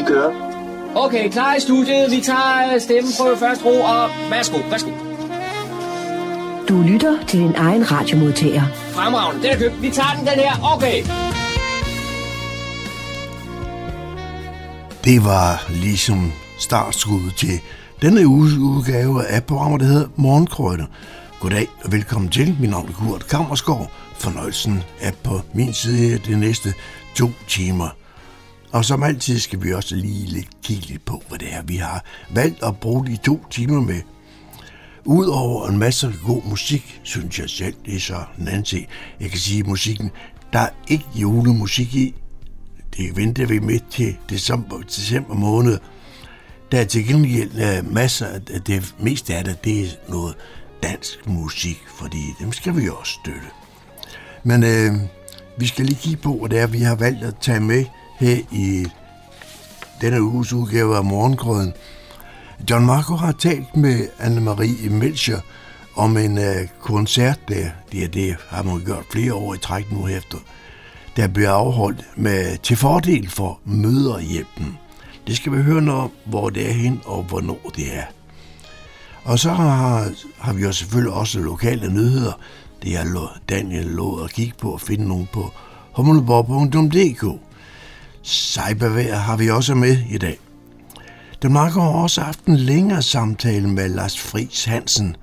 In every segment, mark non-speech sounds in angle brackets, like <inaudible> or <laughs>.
Vi kører. Okay, klar i studiet. Vi tager øh, stemmen på først ro, og værsgo, værsgo. Du lytter til din egen radiomodtager. Fremragende, den er købt. Vi tager den, den her. Okay. Det var ligesom startskuddet til denne uges udgave af programmet, der hedder Morgenkrøjder. Goddag og velkommen til. Mit navn er Kurt Kammersgaard. Fornøjelsen er på min side de næste to timer. Og som altid skal vi også lige lidt kigge lidt på, hvad det er, vi har valgt at bruge de to timer med. Udover en masse god musik, synes jeg selv, det er så en anden ting. Jeg kan sige, at musikken, der er ikke julemusik i. Det venter vi med til december, december måned. Der er til gengæld øh, masser af det meste af det, det er noget dansk musik, fordi dem skal vi også støtte. Men øh, vi skal lige kigge på, hvad det er, vi har valgt at tage med her i denne uges udgave af Morgengrøden. John Marco har talt med Anne-Marie Melcher om en uh, koncert der. Det, er det har man gjort flere år i træk nu efter. Der bliver afholdt med, til fordel for møderhjælpen. Det skal vi høre noget om, hvor det er hen og hvornår det er. Og så har, har vi jo selvfølgelig også lokale nyheder. Det er Daniel lovet at kigge på og finde nogen på humleborg.dk. Cybervær har vi også med i dag. Den markerer også aften længere samtale med Lars Friis Hansen,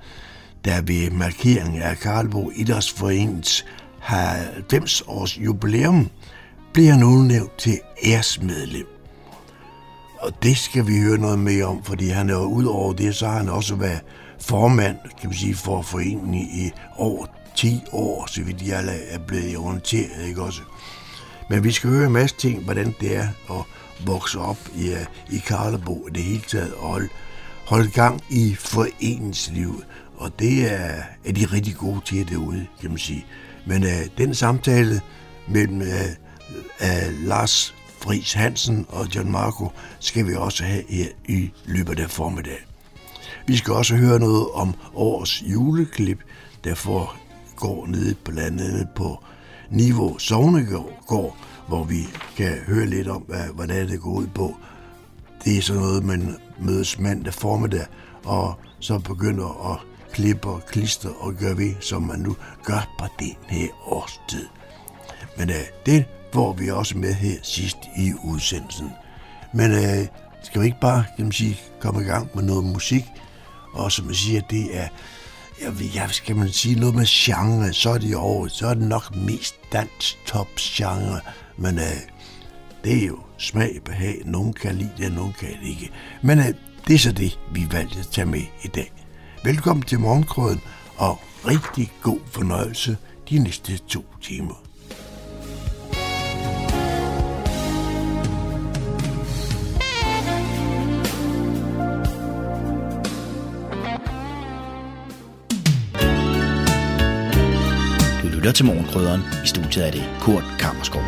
der ved markeringen af Karlbo Idrætsforeningens 90 års jubilæum bliver nu nævnt til æresmedlem. Og det skal vi høre noget mere om, fordi han er ud over det, så har han også været formand, kan vi sige, for foreningen i over 10 år, så vidt jeg er blevet orienteret, ikke også? Men vi skal høre en masse ting, hvordan det er at vokse op i, øh, i Karlebo i det hele taget, og holde, holde gang i foreningslivet. Og det er, er de rigtig gode til derude, kan man sige. Men uh, den samtale mellem uh, uh, Lars Friis Hansen og John Marco skal vi også have her i løbet af formiddag. Vi skal også høre noget om årets juleklip, der foregår nede på blandt andet på Niveau Sognegård, hvor vi kan høre lidt om, hvad, hvad det går ud på. Det er sådan noget, man mødes mandag formiddag, og så begynder at klippe og klister og gøre ved, som man nu gør på den her årstid. Men øh, det får vi også med her sidst i udsendelsen. Men øh, skal vi ikke bare kan man sige, komme i gang med noget musik? Og som jeg siger, det er, jeg, jeg skal man sige noget med genre, så er det jo, så er det nok mest dansk top genre, men øh, det er jo smag behag. Nogen kan lide det, nogen kan det ikke. Men øh, det er så det, vi valgte at tage med i dag. Velkommen til Morgenkrøden, og rigtig god fornøjelse de næste to timer. Lytter til Morgenkrydderen. I studiet er det Kurt Kammerskov.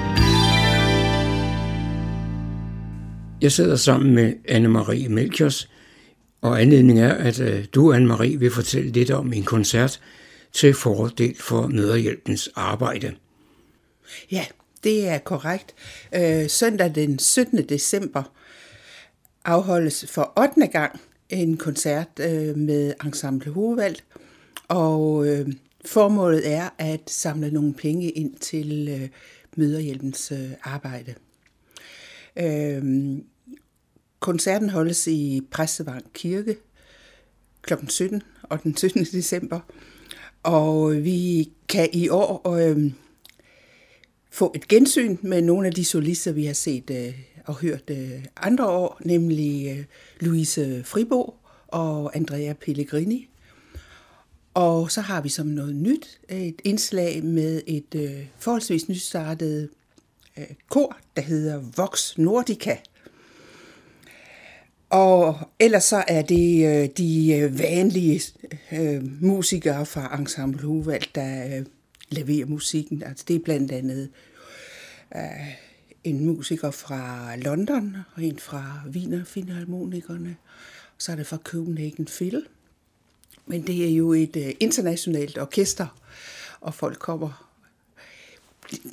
Jeg sidder sammen med Anne-Marie Melchiors, og anledningen er, at øh, du, Anne-Marie, vil fortælle lidt om en koncert til fordel for Møderhjælpens arbejde. Ja, det er korrekt. Øh, søndag den 17. december afholdes for 8. gang en koncert øh, med Ensemble Hovedvalg, og øh, formålet er at samle nogle penge ind til øh, Møderhjælpens øh, arbejde. Øh, koncerten holdes i Præstevang Kirke kl. 17 og den 17. december, og vi kan i år øh, få et gensyn med nogle af de solister, vi har set øh, og hørt øh, andre år, nemlig øh, Louise Fribo og Andrea Pellegrini. Og så har vi som noget nyt et indslag med et øh, forholdsvis nystartet øh, kor, der hedder Vox Nordica. Og ellers så er det øh, de øh, vanlige øh, musikere fra Ensemble Huvald, der øh, leverer musikken. Altså det er blandt andet øh, en musiker fra London og en fra Wiener Filharmonikerne. Og så er det fra Copenhagen Phil. Men det er jo et øh, internationalt orkester, og folk kommer,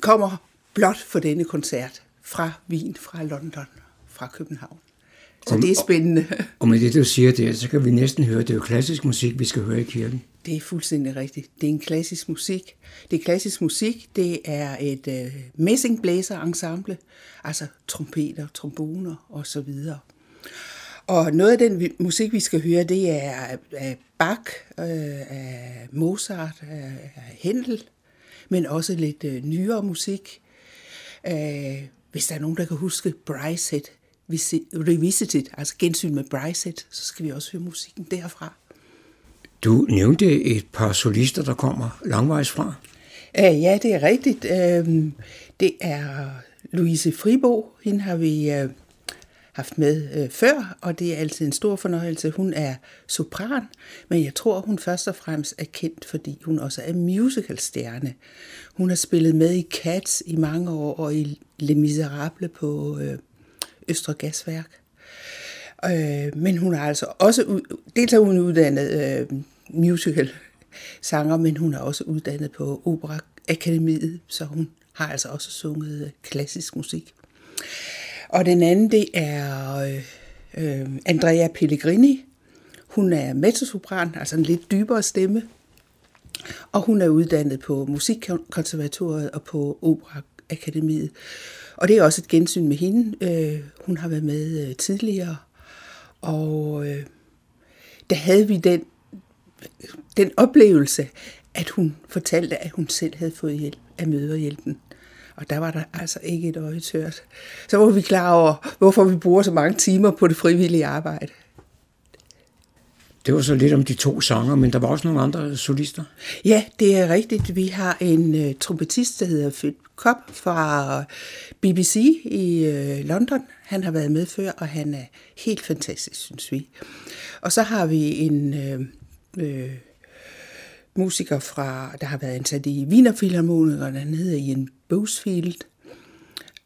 kommer blot for denne koncert fra Wien, fra London, fra København. Så det er spændende. <laughs> Og med det, du siger der, så kan vi næsten høre, det er jo klassisk musik, vi skal høre i kirken. Det er fuldstændig rigtigt. Det er en klassisk musik. Det er klassisk musik. Det er et øh, messingblæser-ensemble, altså trompeter, tromboner og så videre. Og noget af den musik, vi skal høre, det er af Bach, øh, af Mozart, af Händel, men også lidt øh, nyere musik. Øh, hvis der er nogen, der kan huske Brycehead Revisited, altså gensyn med Brycehead, så skal vi også høre musikken derfra. Du nævnte et par solister, der kommer langvejs fra. Ja, det er rigtigt. Det er Louise Fribo. Hende har vi haft med øh, før, og det er altid en stor fornøjelse. Hun er sopran, men jeg tror, hun først og fremmest er kendt, fordi hun også er musicalstjerne. Hun har spillet med i Cats i mange år, og i Les Miserables på øh, Østre Gasværk. Øh, men hun er altså også, dels er hun uddannet øh, musical sanger, men hun er også uddannet på Opera Akademiet, så hun har altså også sunget øh, klassisk musik. Og den anden, det er øh, øh, Andrea Pellegrini. Hun er mezzosopran, altså en lidt dybere stemme. Og hun er uddannet på Musikkonservatoriet og på Operaakademiet. Og det er også et gensyn med hende. Øh, hun har været med øh, tidligere. Og øh, der havde vi den, den oplevelse, at hun fortalte, at hun selv havde fået hjælp af møderhjælpen. Og der var der altså ikke et øje tørt. Så var vi klar over, hvorfor vi bruger så mange timer på det frivillige arbejde. Det var så lidt om de to sanger, men der var også nogle andre solister. Ja, det er rigtigt. Vi har en uh, trompetist, der hedder Phil Cobb fra BBC i uh, London. Han har været med før, og han er helt fantastisk, synes vi. Og så har vi en uh, uh, musiker fra, der har været ansat i Wienerfilharmonikerne, han hedder Ian Bosefield.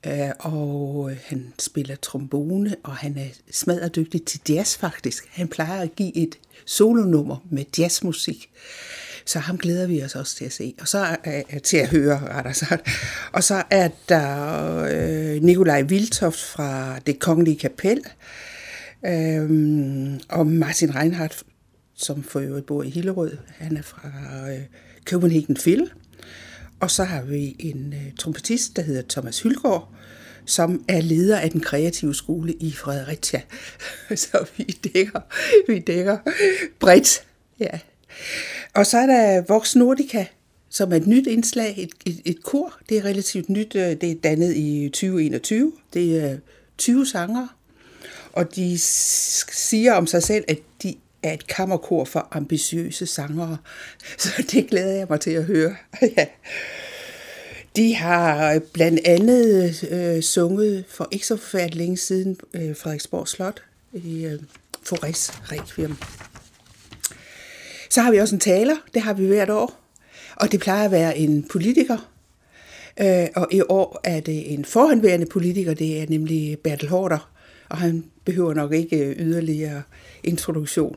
Øh, og øh, han spiller trombone, og han er smadret til jazz faktisk. Han plejer at give et solonummer med jazzmusik. Så ham glæder vi os også til at se. Og så øh, til at høre, retter sagt. Og så er der øh, Nikolaj Viltoft fra Det Kongelige Kapel. Øh, og Martin Reinhardt, som for øvrigt bor i Hillerød. Han er fra øh, Copenhagen Phil. Og så har vi en øh, trompetist, der hedder Thomas Hylgaard, som er leder af den kreative skole i Fredericia. <laughs> Så vi dækker, vi dækker bredt. Ja. Og så er der Vox Nordica, som er et nyt indslag, et, et, et kor. Det er relativt nyt, øh, det er dannet i 2021. Det er 20 sanger, og de siger om sig selv, at de af et kammerkor for ambitiøse sangere. <laughs> Så det glæder jeg mig til at høre. <laughs> ja. De har blandt andet øh, sunget for ikke så forfærdeligt længe siden øh, Frederiksborg Slot i øh, Forres Requiem. Så har vi også en taler, det har vi hvert år, og det plejer at være en politiker. Øh, og i år er det en forhåndværende politiker, det er nemlig Bertel Hårder, og han behøver nok ikke øh, yderligere introduktion.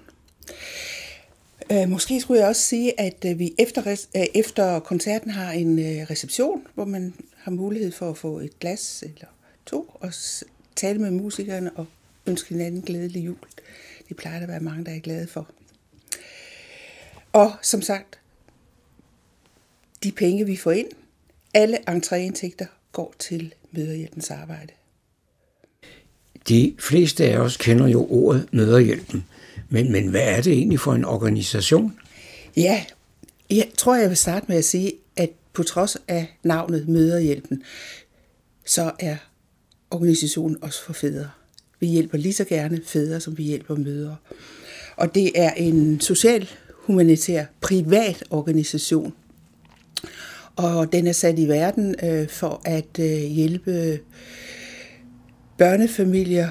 Øh, måske skulle jeg også sige, at øh, vi efter, øh, efter koncerten har en øh, reception, hvor man har mulighed for at få et glas eller to og tale med musikerne og ønske hinanden glædelig jul. Det plejer der at være mange, der er glade for. Og som sagt, de penge, vi får ind, alle entréindtægter går til Møderhjælpens arbejde. De fleste af os kender jo ordet Møderhjælpen. Men, men hvad er det egentlig for en organisation? Ja, jeg tror, jeg vil starte med at sige, at på trods af navnet Møderhjælpen, så er organisationen også for fædre. Vi hjælper lige så gerne fædre, som vi hjælper mødre. Og det er en social, humanitær, privat organisation. Og den er sat i verden øh, for at øh, hjælpe børnefamilier,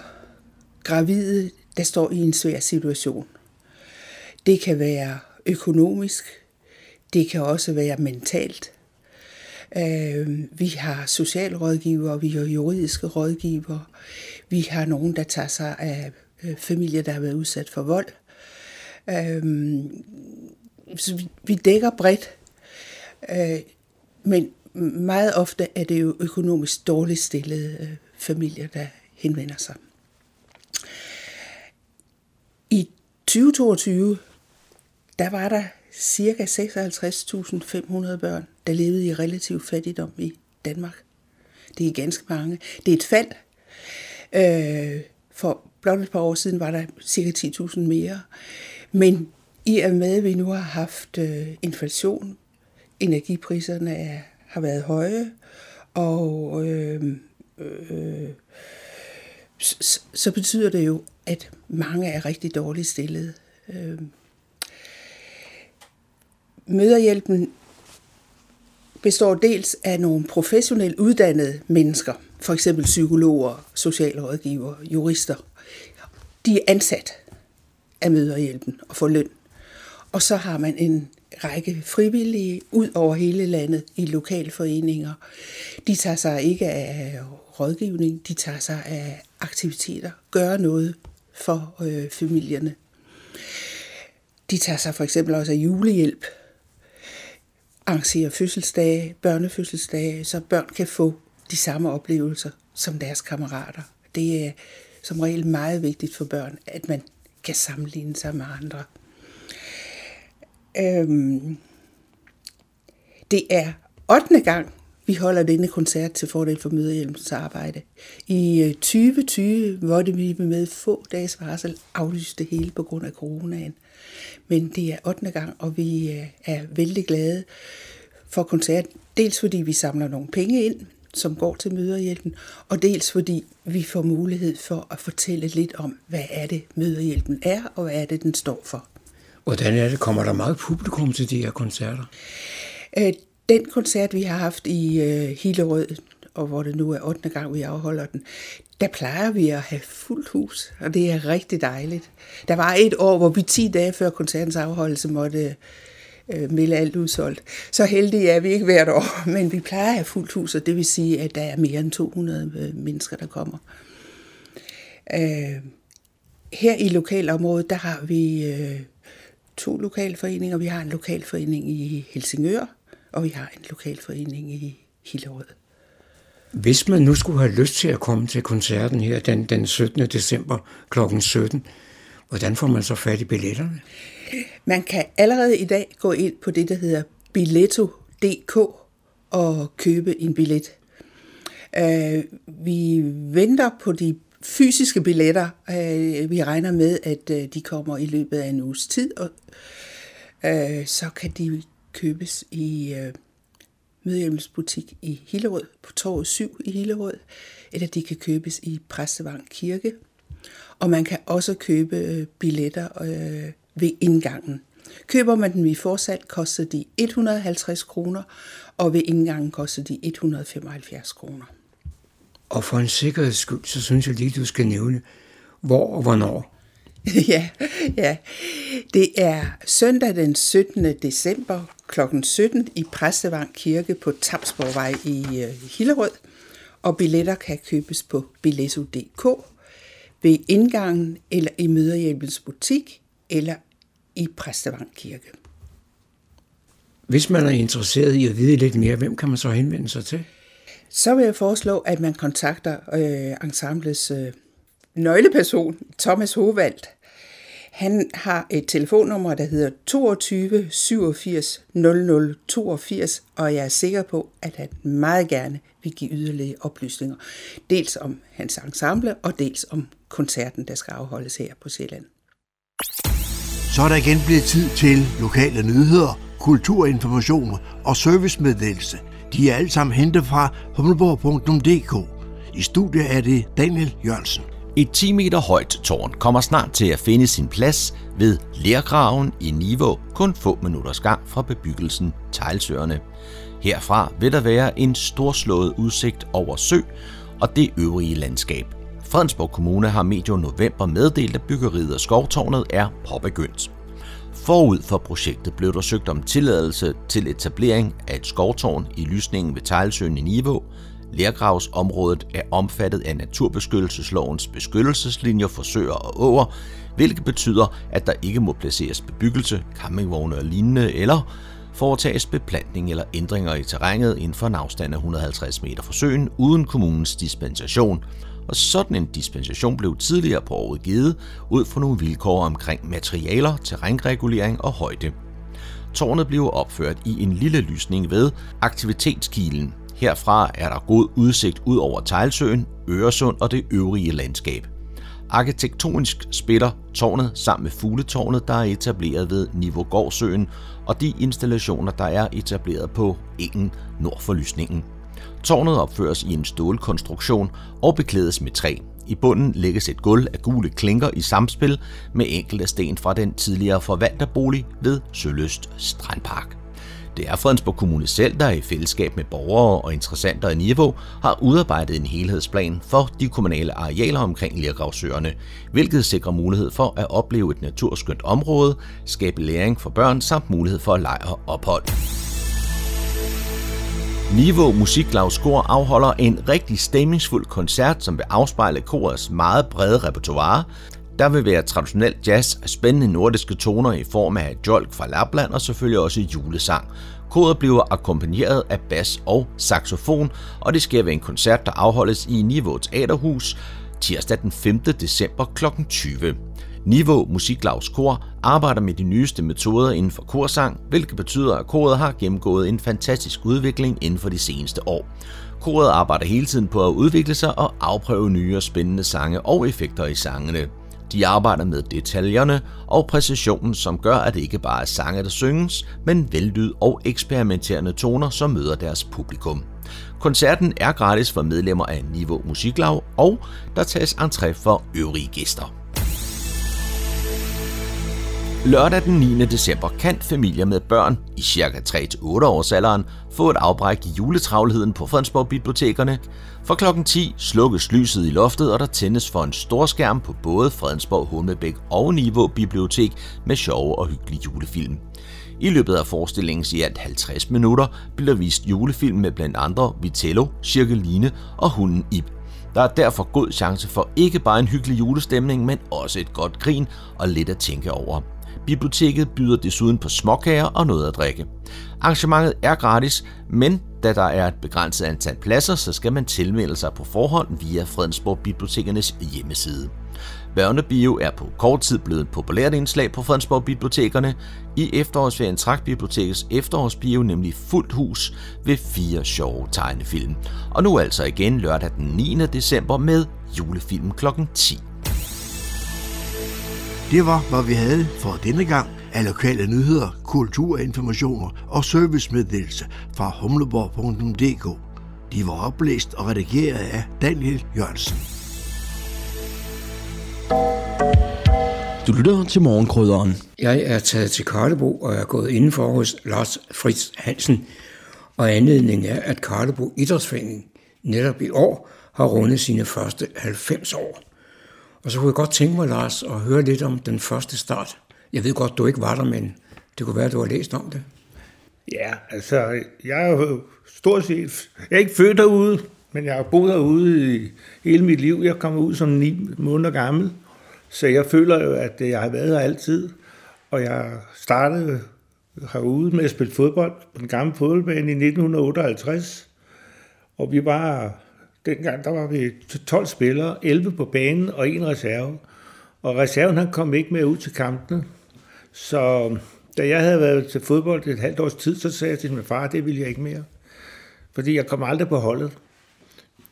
gravide, der står i en svær situation. Det kan være økonomisk, det kan også være mentalt. Øh, vi har socialrådgivere, vi har juridiske rådgivere, vi har nogen, der tager sig af øh, familier, der har været udsat for vold. Øh, så vi dækker bredt, men meget ofte er det jo økonomisk dårligt stillede familier, der henvender sig. I 2022, der var der cirka 56.500 børn, der levede i relativ fattigdom i Danmark. Det er ganske mange. Det er et fald. Øh, for blot et par år siden var der cirka 10.000 mere. Men i og med, at vi nu har haft øh, inflation, energipriserne er, har været høje, og øh, øh, øh så, så betyder det jo, at mange er rigtig dårligt stillet. Øh, møderhjælpen består dels af nogle professionelt uddannede mennesker, for eksempel psykologer, socialrådgiver, jurister. De er ansat af møderhjælpen og får løn. Og så har man en række frivillige ud over hele landet i lokalforeninger. De tager sig ikke af rådgivning, de tager sig af aktiviteter, gør noget for øh, familierne. De tager sig for eksempel også af julehjælp, arrangerer fødselsdage, børnefødselsdage, så børn kan få de samme oplevelser som deres kammerater. Det er som regel meget vigtigt for børn, at man kan sammenligne sig med andre. Øhm, det er 8. gang, vi holder denne koncert til fordel for møderhjælpens arbejde. I 2020 var det vi med få dages varsel aflyste det hele på grund af coronaen. Men det er 8. gang, og vi øh, er vældig glade for koncert. Dels fordi vi samler nogle penge ind, som går til møderhjælpen, og dels fordi vi får mulighed for at fortælle lidt om, hvad er det møderhjælpen er, og hvad er det, den står for. Hvordan er det? Kommer der meget publikum til de her koncerter? Den koncert, vi har haft i øh, Hillerød, og hvor det nu er 8. gang, vi afholder den, der plejer vi at have fuldt hus, og det er rigtig dejligt. Der var et år, hvor vi 10 dage før koncertens afholdelse måtte øh, melde alt udsolgt. Så heldige er vi ikke hvert år, <laughs> men vi plejer at have fuldt hus, og det vil sige, at der er mere end 200 øh, mennesker, der kommer. Øh, her i lokalområdet, der har vi øh, to lokalforeninger. Vi har en lokalforening i Helsingør, og vi har en lokalforening i Hillerød. Hvis man nu skulle have lyst til at komme til koncerten her den, den 17. december kl. 17, hvordan får man så fat i billetterne? Man kan allerede i dag gå ind på det, der hedder billetto.dk og købe en billet. Uh, vi venter på de fysiske billetter. Uh, vi regner med, at uh, de kommer i løbet af en uges tid, og uh, så kan de købes i øh, Mødehjemmels butik i Hillerød, på torvet 7 i Hillerød, eller de kan købes i Præstevang Kirke. Og man kan også købe øh, billetter øh, ved indgangen. Køber man dem i forsalg, koster de 150 kroner, og ved indgangen koster de 175 kroner. Og for en sikkerheds skyld, så synes jeg lige, du skal nævne, hvor og hvornår. <laughs> ja, ja. Det er søndag den 17. december kl. 17 i Præstevang Kirke på Tapsborgvej i øh, Hillerød, og billetter kan købes på billetto.dk ved indgangen eller i Møderhjælpens butik eller i Præstevang Kirke. Hvis man er interesseret i at vide lidt mere, hvem kan man så henvende sig til? Så vil jeg foreslå, at man kontakter øh, ensemblets øh, nøgleperson, Thomas Hovald. Han har et telefonnummer, der hedder 22 87 00 82, og jeg er sikker på, at han meget gerne vil give yderligere oplysninger. Dels om hans ensemble, og dels om koncerten, der skal afholdes her på Sjælland. Så er der igen blevet tid til lokale nyheder, kulturinformation og servicemeddelelse. De er alle sammen hentet fra humleborg.dk. I studiet er det Daniel Jørgensen. Et 10 meter højt tårn kommer snart til at finde sin plads ved Lergraven i Niveau, kun få minutters gang fra bebyggelsen Tejlsøerne. Herfra vil der være en storslået udsigt over sø og det øvrige landskab. Fredensborg Kommune har medio november meddelt, at byggeriet af skovtårnet er påbegyndt. Forud for projektet blev der søgt om tilladelse til etablering af et skovtårn i lysningen ved Tejlsøen i Niveau. Lergravsområdet er omfattet af naturbeskyttelseslovens beskyttelseslinjer for søer og åer, hvilket betyder, at der ikke må placeres bebyggelse, campingvogne og lignende, eller foretages beplantning eller ændringer i terrænet inden for en afstand af 150 meter fra søen uden kommunens dispensation. Og sådan en dispensation blev tidligere på året givet ud fra nogle vilkår omkring materialer, terrænregulering og højde. Tårnet blev opført i en lille lysning ved aktivitetskilen. Herfra er der god udsigt ud over Tejlsøen, Øresund og det øvrige landskab. Arkitektonisk spiller tårnet sammen med fugletårnet, der er etableret ved Nivågårdsøen, og de installationer, der er etableret på engen nord for lysningen. Tårnet opføres i en stålkonstruktion og beklædes med træ. I bunden lægges et gulv af gule klinker i samspil med enkelte sten fra den tidligere forvalterbolig ved Søløst Strandpark. Det er Fredensborg Kommune selv, der i fællesskab med borgere og interessenter i Niveau har udarbejdet en helhedsplan for de kommunale arealer omkring Liergravsøerne, hvilket sikrer mulighed for at opleve et naturskønt område, skabe læring for børn samt mulighed for lejr og ophold. Niveau Musiklavskor afholder en rigtig stemningsfuld koncert, som vil afspejle korets meget brede repertoire. Der vil være traditionel jazz, spændende nordiske toner i form af jolk fra Lapland og selvfølgelig også julesang. Koret bliver akkompagneret af bas og saxofon, og det sker ved en koncert, der afholdes i Niveau Teaterhus tirsdag den 5. december kl. 20. Niveau Musiklavs Kor arbejder med de nyeste metoder inden for korsang, hvilket betyder, at koret har gennemgået en fantastisk udvikling inden for de seneste år. Koret arbejder hele tiden på at udvikle sig og afprøve nye og spændende sange og effekter i sangene. De arbejder med detaljerne og præcisionen, som gør, at det ikke bare er sange, der synges, men vellyd og eksperimenterende toner, som møder deres publikum. Koncerten er gratis for medlemmer af Niveau Musiklav, og der tages entré for øvrige gæster. Lørdag den 9. december kan familier med børn i ca. 3-8 års alderen få et afbræk i juletravlheden på Fredensborg Bibliotekerne. For klokken 10 slukkes lyset i loftet, og der tændes for en stor skærm på både Fredensborg, Holmebæk og Niveau Bibliotek med sjove og hyggelige julefilm. I løbet af forestillingens i alt 50 minutter bliver der vist julefilm med blandt andre Vitello, Cirkeline og hunden Ib. Der er derfor god chance for ikke bare en hyggelig julestemning, men også et godt grin og lidt at tænke over. Biblioteket byder desuden på småkager og noget at drikke. Arrangementet er gratis, men da der er et begrænset antal pladser, så skal man tilmelde sig på forhånd via Fredensborg Bibliotekernes hjemmeside. Børnebio er på kort tid blevet et populært indslag på Fredensborg Bibliotekerne. I efterårsferien trak bibliotekets efterårsbio nemlig fuldt hus ved fire sjove tegnefilm. Og nu altså igen lørdag den 9. december med julefilm kl. 10. Det var, hvad vi havde for denne gang af lokale nyheder, kulturinformationer og servicemeddelelse fra humleborg.dk. De var oplæst og redigeret af Daniel Jørgensen. Du lytter til morgenkrydderen. Jeg er taget til Karlebo og er gået indenfor hos Lars Fritz Hansen. Og anledningen er, at Karlebo Idrætsforening netop i år har rundet sine første 90 år. Og så kunne jeg godt tænke mig, Lars, at høre lidt om den første start. Jeg ved godt, du ikke var der, men det kunne være, du har læst om det. Ja, altså, jeg er jo stort set... Jeg er ikke født derude, men jeg har boet derude i hele mit liv. Jeg kom ud som ni måneder gammel, så jeg føler jo, at jeg har været her altid. Og jeg startede herude med at spille fodbold på den gamle fodboldbane i 1958. Og vi var Dengang der var vi 12 spillere, 11 på banen og en reserve. Og reserven han kom ikke med ud til kampene. Så da jeg havde været til fodbold et halvt års tid, så sagde jeg til min far, det ville jeg ikke mere. Fordi jeg kom aldrig på holdet.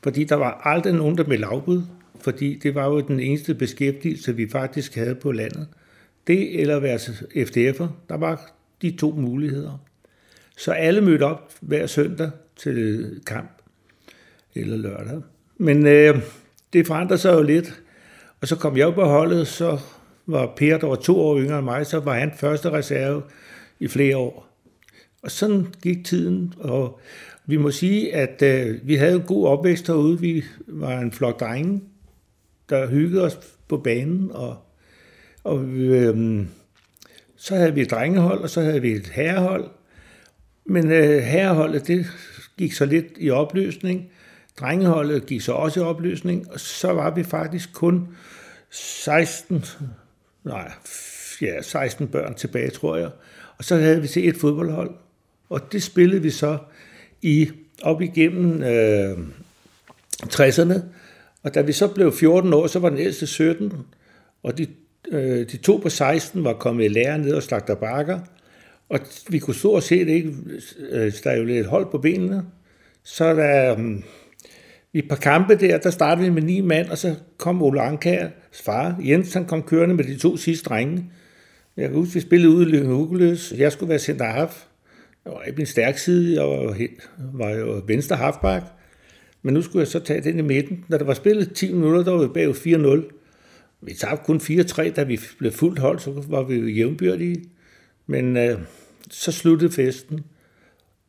Fordi der var aldrig nogen, der meldte afbud. Fordi det var jo den eneste beskæftigelse, vi faktisk havde på landet. Det eller være FDF'er, der var de to muligheder. Så alle mødte op hver søndag til kamp eller lørdag. Men øh, det forandrede sig jo lidt. Og så kom jeg på holdet, så var Per, der var to år yngre end mig, så var han første reserve i flere år. Og sådan gik tiden, og vi må sige, at øh, vi havde en god opvækst herude. Vi var en flok drenge, der hyggede os på banen, og, og øh, så havde vi et drengehold, og så havde vi et herrehold. Men øh, herreholdet, det gik så lidt i opløsning, Drengeholdet gik så også i opløsning, og så var vi faktisk kun 16, nej, ja, 16 børn tilbage, tror jeg. Og så havde vi til et fodboldhold, Og det spillede vi så i op igennem øh, 60'erne. Og da vi så blev 14 år, så var den ældste 17, og de, øh, de to på 16 var kommet i lære ned og slagter bakker. Og vi kunne stort set ikke, øh, der er jo lidt hold på benene, så der, mm, i et par kampe der, der startede vi med ni mand, og så kom Ole Ankers far, Jens, han kom kørende med de to sidste drenge. Jeg kan huske, vi spillede ude i Lønge Jeg skulle være center half. Jeg var ikke min stærk side, jeg var, var jo venstre halfback. Men nu skulle jeg så tage den i midten. Når der var spillet 10 minutter, der var vi bag 4-0. Vi tabte kun 4-3, da vi blev fuldt hold, så var vi jo jævnbyrdige. Men øh, så sluttede festen,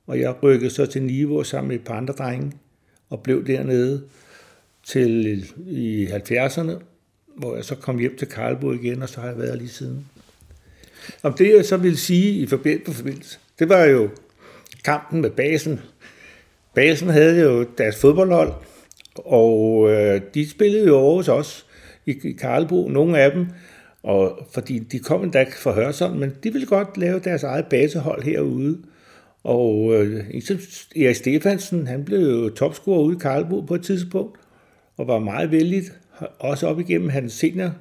og jeg rykkede så til Niveau sammen med et par andre drenge, og blev dernede til i 70'erne, hvor jeg så kom hjem til Karlbo igen, og så har jeg været lige siden. Om det jeg så vil sige i forbindelse, det var jo kampen med basen. Basen havde jo deres fodboldhold, og øh, de spillede jo over hos os i, i Karlbo, nogle af dem, og fordi de kom endda fra Hørsholm, men de ville godt lave deres eget basehold herude. Og øh, Erik Stefansen, han blev jo topscorer ude i Karlbo på et tidspunkt, og var meget vældig, også op igennem hans senior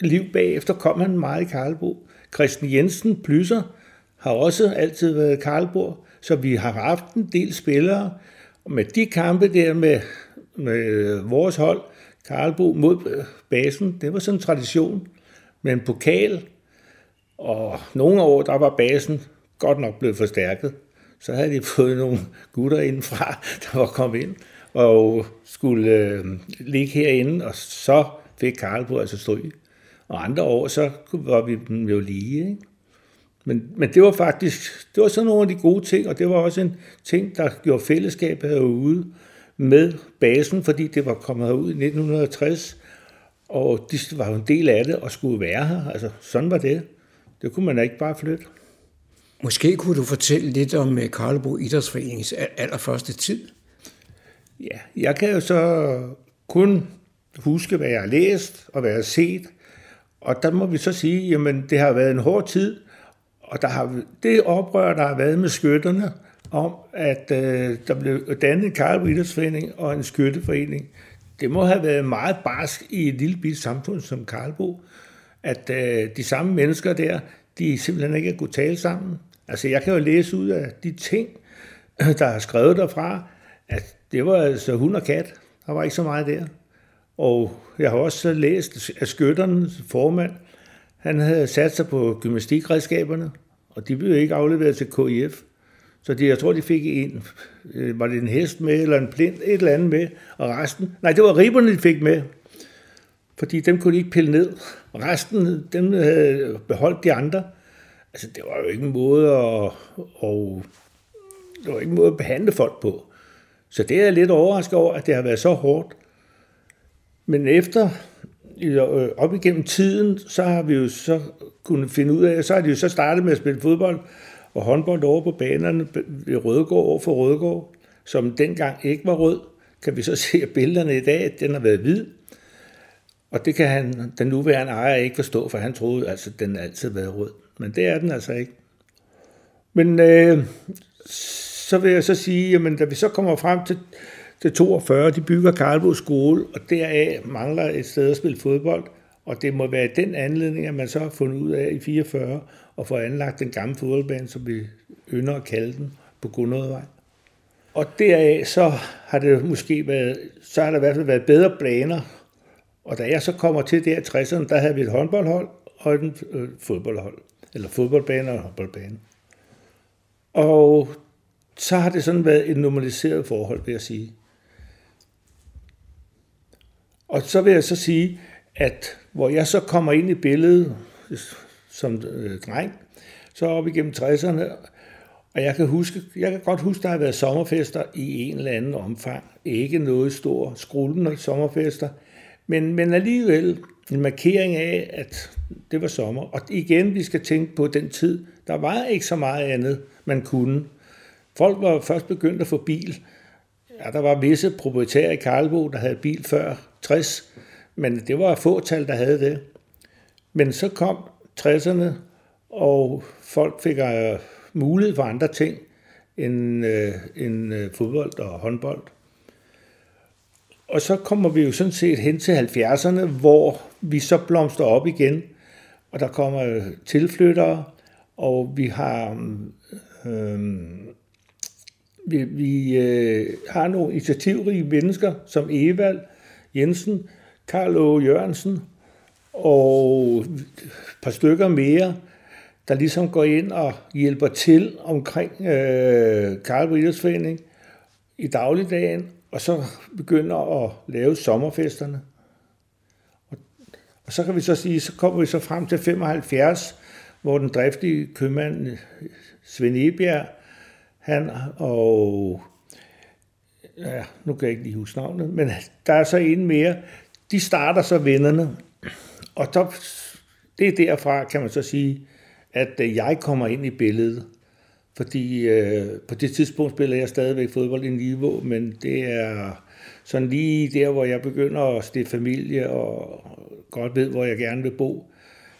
liv bagefter kom han meget i Karlbo. Christian Jensen, plysser, har også altid været Karlbo, så vi har haft en del spillere, og med de kampe der med, med vores hold, Karlbo mod øh, basen, det var sådan en tradition med pokal, og nogle år, der var basen godt nok blevet forstærket. Så havde de <laughs> fået nogle gutter indenfra, der var kommet ind og skulle øh, ligge herinde, og så fik Karlbo altså stryg. Og andre år, så var vi dem jo lige. Ikke? Men, men det var faktisk, det var sådan nogle af de gode ting, og det var også en ting, der gjorde fællesskabet herude med basen, fordi det var kommet herud i 1960, og de var jo en del af det og skulle være her. Altså, sådan var det. Det kunne man ikke bare flytte. Måske kunne du fortælle lidt om øh, Karlebo Idrætsforeningens allerførste tid? Ja, jeg kan jo så kun huske, hvad jeg har læst og hvad jeg har set. Og der må vi så sige, jamen det har været en hård tid, og der har, det oprør, der har været med skytterne, om at øh, der blev dannet en Karlebo Idrætsforening og en skytteforening, det må have været meget barsk i et lille bit samfund som Karlbo, at øh, de samme mennesker der, de simpelthen ikke kunne tale sammen. Altså jeg kan jo læse ud af de ting, <clears throat> der er skrevet derfra, at det var altså hund og kat. Der var ikke så meget der. Og jeg har også læst, at skytternes formand, han havde sat sig på gymnastikredskaberne, og de blev ikke afleveret til KIF. Så de, jeg tror, de fik en, øh, var det en hest med, eller en plint, et eller andet med, og resten, nej, det var riberne, de fik med, fordi dem kunne de ikke pille ned. Resten, dem havde beholdt de andre. Altså, det var jo ikke en måde at, og, det var ikke en måde at behandle folk på. Så det er jeg lidt overrasket over, at det har været så hårdt. Men efter, øh, op igennem tiden, så har vi jo så kunnet finde ud af, så har de jo så startet med at spille fodbold, og håndbold over på banerne ved Rødegård over for Rødegård, som dengang ikke var rød, kan vi så se af billederne i dag, at den har været hvid. Og det kan han, den nuværende ejer ikke forstå, for han troede altså, at den altid havde været rød. Men det er den altså ikke. Men øh, så vil jeg så sige, jamen da vi så kommer frem til, til 42, de bygger Karlbo skole, og deraf mangler et sted at spille fodbold, og det må være den anledning, at man så har fundet ud af i 44 og få anlagt den gamle fodboldbane, som vi ynder at kalde den, på Gunnådevej. Og deraf så har det måske været, så har der i hvert fald været bedre planer. Og da jeg så kommer til der i 60'erne, der havde vi et håndboldhold og et øh, fodboldhold. Eller fodboldbane og håndboldbane. Og så har det sådan været et normaliseret forhold, vil jeg sige. Og så vil jeg så sige, at hvor jeg så kommer ind i billedet øh, som øh, dreng, så op igennem 60'erne, og jeg kan, huske, jeg kan godt huske, der har været sommerfester i en eller anden omfang. Ikke noget stor skrullende sommerfester, men, men alligevel en markering af, at det var sommer. Og igen, vi skal tænke på den tid. Der var ikke så meget andet, man kunne. Folk var først begyndt at få bil. Ja, der var visse proprietære i Karlbo, der havde bil før 60, men det var fåtal, der havde det. Men så kom 60'erne, og folk fik øh, mulighed for andre ting. end, øh, end øh, fodbold og håndbold. Og så kommer vi jo sådan set hen til 70'erne, hvor vi så blomster op igen, og der kommer øh, tilflyttere, og vi har øhm, øh, vi, vi øh, har nogle initiativrige mennesker, som Evald Jensen, Karl Å. Jørgensen og et par stykker mere, der ligesom går ind og hjælper til omkring øh, Karl Idrætsforening i dagligdagen, og så begynder at lave sommerfesterne. Og, og så kan vi så sige, så kommer vi så frem til 75, hvor den driftige købmand Svend Ebjerg, han og ja, nu kan jeg ikke lige huske navnet, men der er så en mere, de starter så vennerne, og der, det er derfra, kan man så sige, at jeg kommer ind i billedet. Fordi øh, på det tidspunkt spiller jeg stadigvæk fodbold i niveau, men det er sådan lige der, hvor jeg begynder at stifte familie og godt ved, hvor jeg gerne vil bo.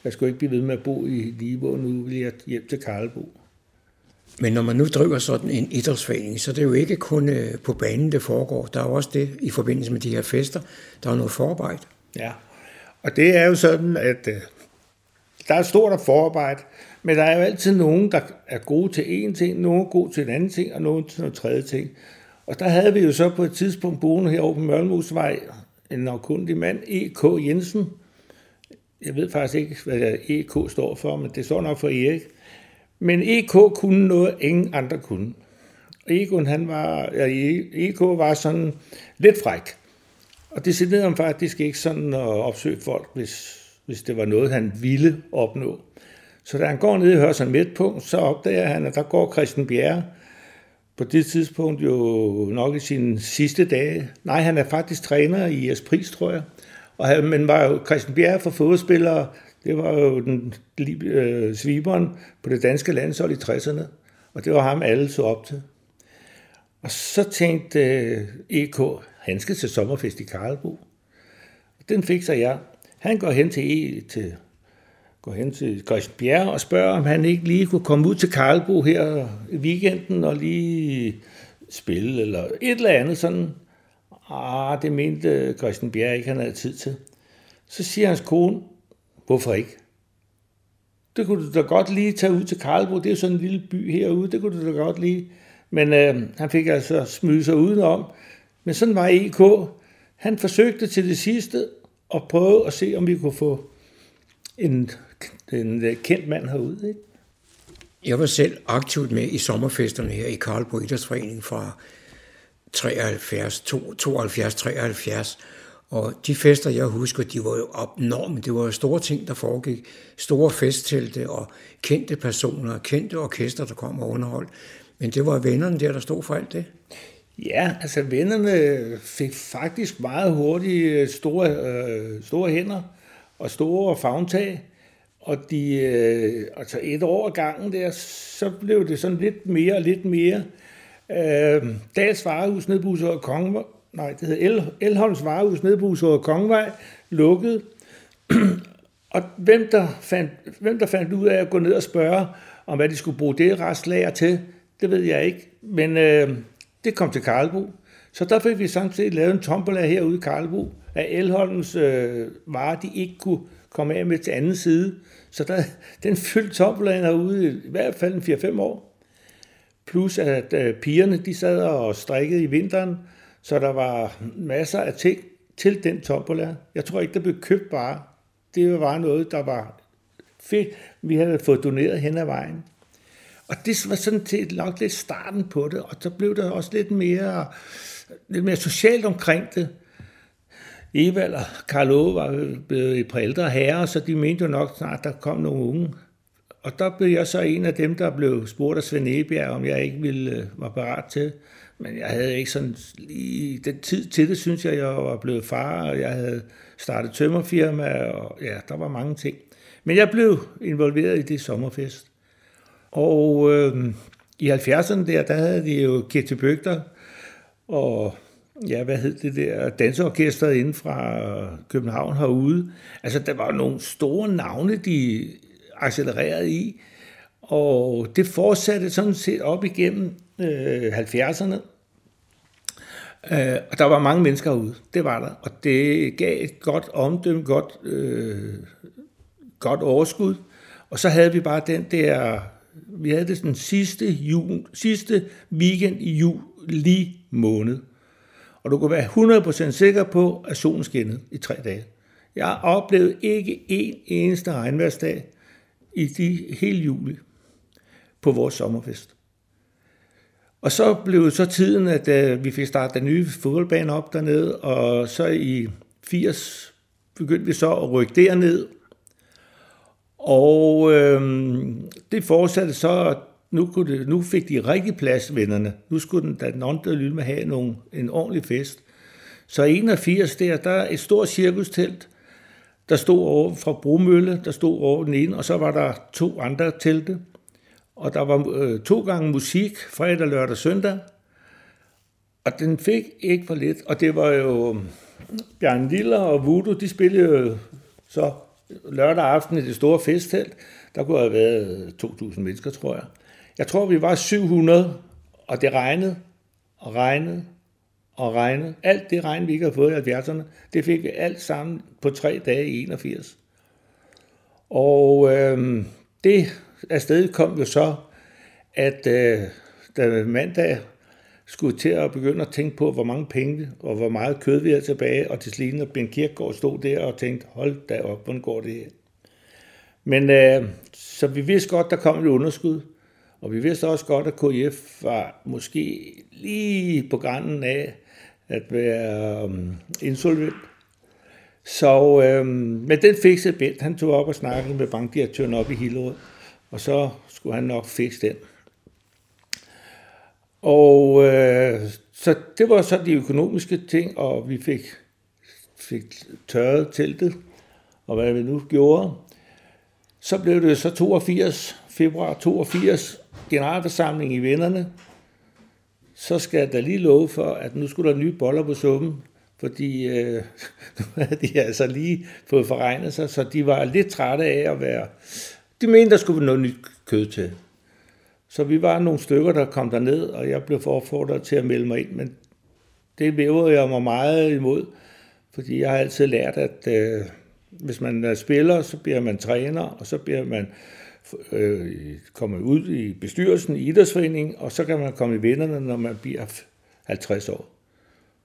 Jeg skal ikke blive ved med at bo i Niveau, nu vil jeg hjem til Karlebo. Men når man nu driver sådan en idrætsforening, så det er jo ikke kun øh, på banen, det foregår. Der er også det i forbindelse med de her fester. Der er noget forarbejde. Ja, og det er jo sådan, at øh, der er stort forarbejde, men der er jo altid nogen, der er gode til én ting, nogen er gode til en anden ting, og nogen til noget tredje ting. Og der havde vi jo så på et tidspunkt boende herovre på Mørlmosvej en navkundig mand, E.K. Jensen. Jeg ved faktisk ikke, hvad E.K. står for, men det står nok for Erik. Men EK kunne noget, ingen andre kunne. Egon, han var, ja, EK var sådan lidt fræk. Og det sidder ham faktisk ikke sådan at opsøge folk, hvis, hvis det var noget, han ville opnå. Så da han går ned i Hørsen Midtpunkt, så opdager han, at der går Christian Bjerre, på det tidspunkt jo nok i sine sidste dage. Nej, han er faktisk træner i Espris, tror jeg. Og han, men var jo Christian Bjerre for fodspillere, det var jo den øh, sviberen på det danske landshold i 60'erne, og det var ham, alle så op til. Og så tænkte øh, EK, han skal til sommerfest i Karlbo. Den fik sig jeg. Han går hen til, e, til går hen til Christian Bjerre og spørger, om han ikke lige kunne komme ud til Karlbo her i weekenden og lige spille, eller et eller andet sådan. Ah, det mente Christian Bjerre ikke, han havde tid til. Så siger hans kone, Hvorfor ikke? Det kunne du da godt lige tage ud til Karlbo. Det er sådan en lille by herude. Det kunne du da godt lige. Men øh, han fik altså smyde sig udenom. Men sådan var EK. Han forsøgte til det sidste at prøve at se, om vi kunne få en, en øh, kendt mand herude. Ikke? Jeg var selv aktivt med i sommerfesterne her i Karlbo Idrætsforening fra 73, 72, 73, og de fester, jeg husker, de var jo abnorme. Det var jo store ting, der foregik. Store festtelte og kendte personer, kendte orkester, der kom og underholdt. Men det var vennerne der, der stod for alt det. Ja, altså vennerne fik faktisk meget hurtigt øh, store, øh, store hænder og store fagntag. Og de, øh, altså et år gangen der, så blev det sådan lidt mere og lidt mere. Øh, Dags Varehus nede på Kongvej nej, det hed El, Elholms Varehus nede på Husåret Kongevej, lukkede. <clears throat> og hvem der, fandt, hvem der fandt ud af at gå ned og spørge, om hvad de skulle bruge det restlager til, det ved jeg ikke. Men øh, det kom til Karlbo. Så der fik vi samtidig lavet en tombola herude i Karlbo, af Elholms øh, varer, de ikke kunne komme af med til anden side. Så der, <laughs> den fyldte tombolaen herude i hvert fald en 4-5 år. Plus at øh, pigerne, de sad og strikkede i vinteren, så der var masser af ting til den tombola. Jeg tror ikke, der blev købt bare. Det var noget, der var fedt, vi havde fået doneret hen ad vejen. Og det var sådan til nok lidt starten på det, og så blev der også lidt mere, lidt mere socialt omkring det. Evald og Karl Ove var blevet et par ældre herrer, så de mente jo nok snart, der kom nogle unge. Og der blev jeg så en af dem, der blev spurgt af Svend Ebjerg, om jeg ikke ville øh, var parat til men jeg havde ikke sådan lige den tid til det, synes jeg, jeg var blevet far, og jeg havde startet tømmerfirma, og ja, der var mange ting. Men jeg blev involveret i det sommerfest. Og øh, i 70'erne der, der havde de jo Kirti Bøgter, og ja, hvad hed det der, danseorkestret inden fra øh, København herude. Altså, der var nogle store navne, de accelererede i, og det fortsatte sådan set op igennem øh, 70'erne. Øh, og der var mange mennesker ude, det var der. Og det gav et godt omdømme, godt, øh, godt overskud. Og så havde vi bare den der, vi havde det den sidste, jul, sidste weekend i juli måned. Og du kan være 100% sikker på, at solen skinnede i tre dage. Jeg oplevede ikke en eneste regnværsdag i de hele juli på vores sommerfest. Og så blev så tiden, at øh, vi fik startet den nye fodboldbane op dernede, og så i 80 begyndte vi så at rykke derned. Og øhm, det fortsatte så, nu, kunne det, nu fik de rigtig plads, vennerne. Nu skulle den, da den åndelige have nogle, en ordentlig fest. Så i 81 der, der er et stort cirkustelt, der stod over fra Bromølle, der stod over den ene, og så var der to andre telte. Og der var øh, to gange musik, fredag, lørdag og søndag. Og den fik ikke for lidt. Og det var jo øh, Bjørn Liller og Voodoo, de spillede jo så lørdag aften i det store festtelt. Der kunne have været øh, 2.000 mennesker, tror jeg. Jeg tror, vi var 700, og det regnede og regnede og regnede. Alt det regn, vi ikke havde fået i 70'erne, det fik vi alt sammen på tre dage i 81. Og øh, det afsted kom jo så, at øh, da mandag skulle til at begynde at tænke på, hvor mange penge og hvor meget kød vi havde tilbage, og til sligen, og Ben Kirkegaard stod der og tænkte, hold da op, hvordan går det her? Men øh, så vi vidste godt, der kom et underskud, og vi vidste også godt, at KF var måske lige på grænsen af at være um, insolvent. Så øhm, med den fikset Bent, han tog op og snakkede med bankdirektøren op i Hillerød, og så skulle han nok fikse den. Og øh, så det var så de økonomiske ting, og vi fik, fik tørret teltet, og hvad vi nu gjorde. Så blev det så 82, februar 82, generalforsamling i vennerne. Så skal jeg da lige love for, at nu skulle der nye boller på suppen, fordi øh, nu <laughs> havde de altså lige fået forregnet sig, så de var lidt trætte af at være... De mente, der skulle noget nyt kød til. Så vi var nogle stykker, der kom derned, og jeg blev forfordret til at melde mig ind, men det vævede jeg mig meget imod, fordi jeg har altid lært, at øh, hvis man er spiller, så bliver man træner, og så bliver man øh, komme ud i bestyrelsen i idrætsforeningen, og så kan man komme i vennerne, når man bliver 50 år.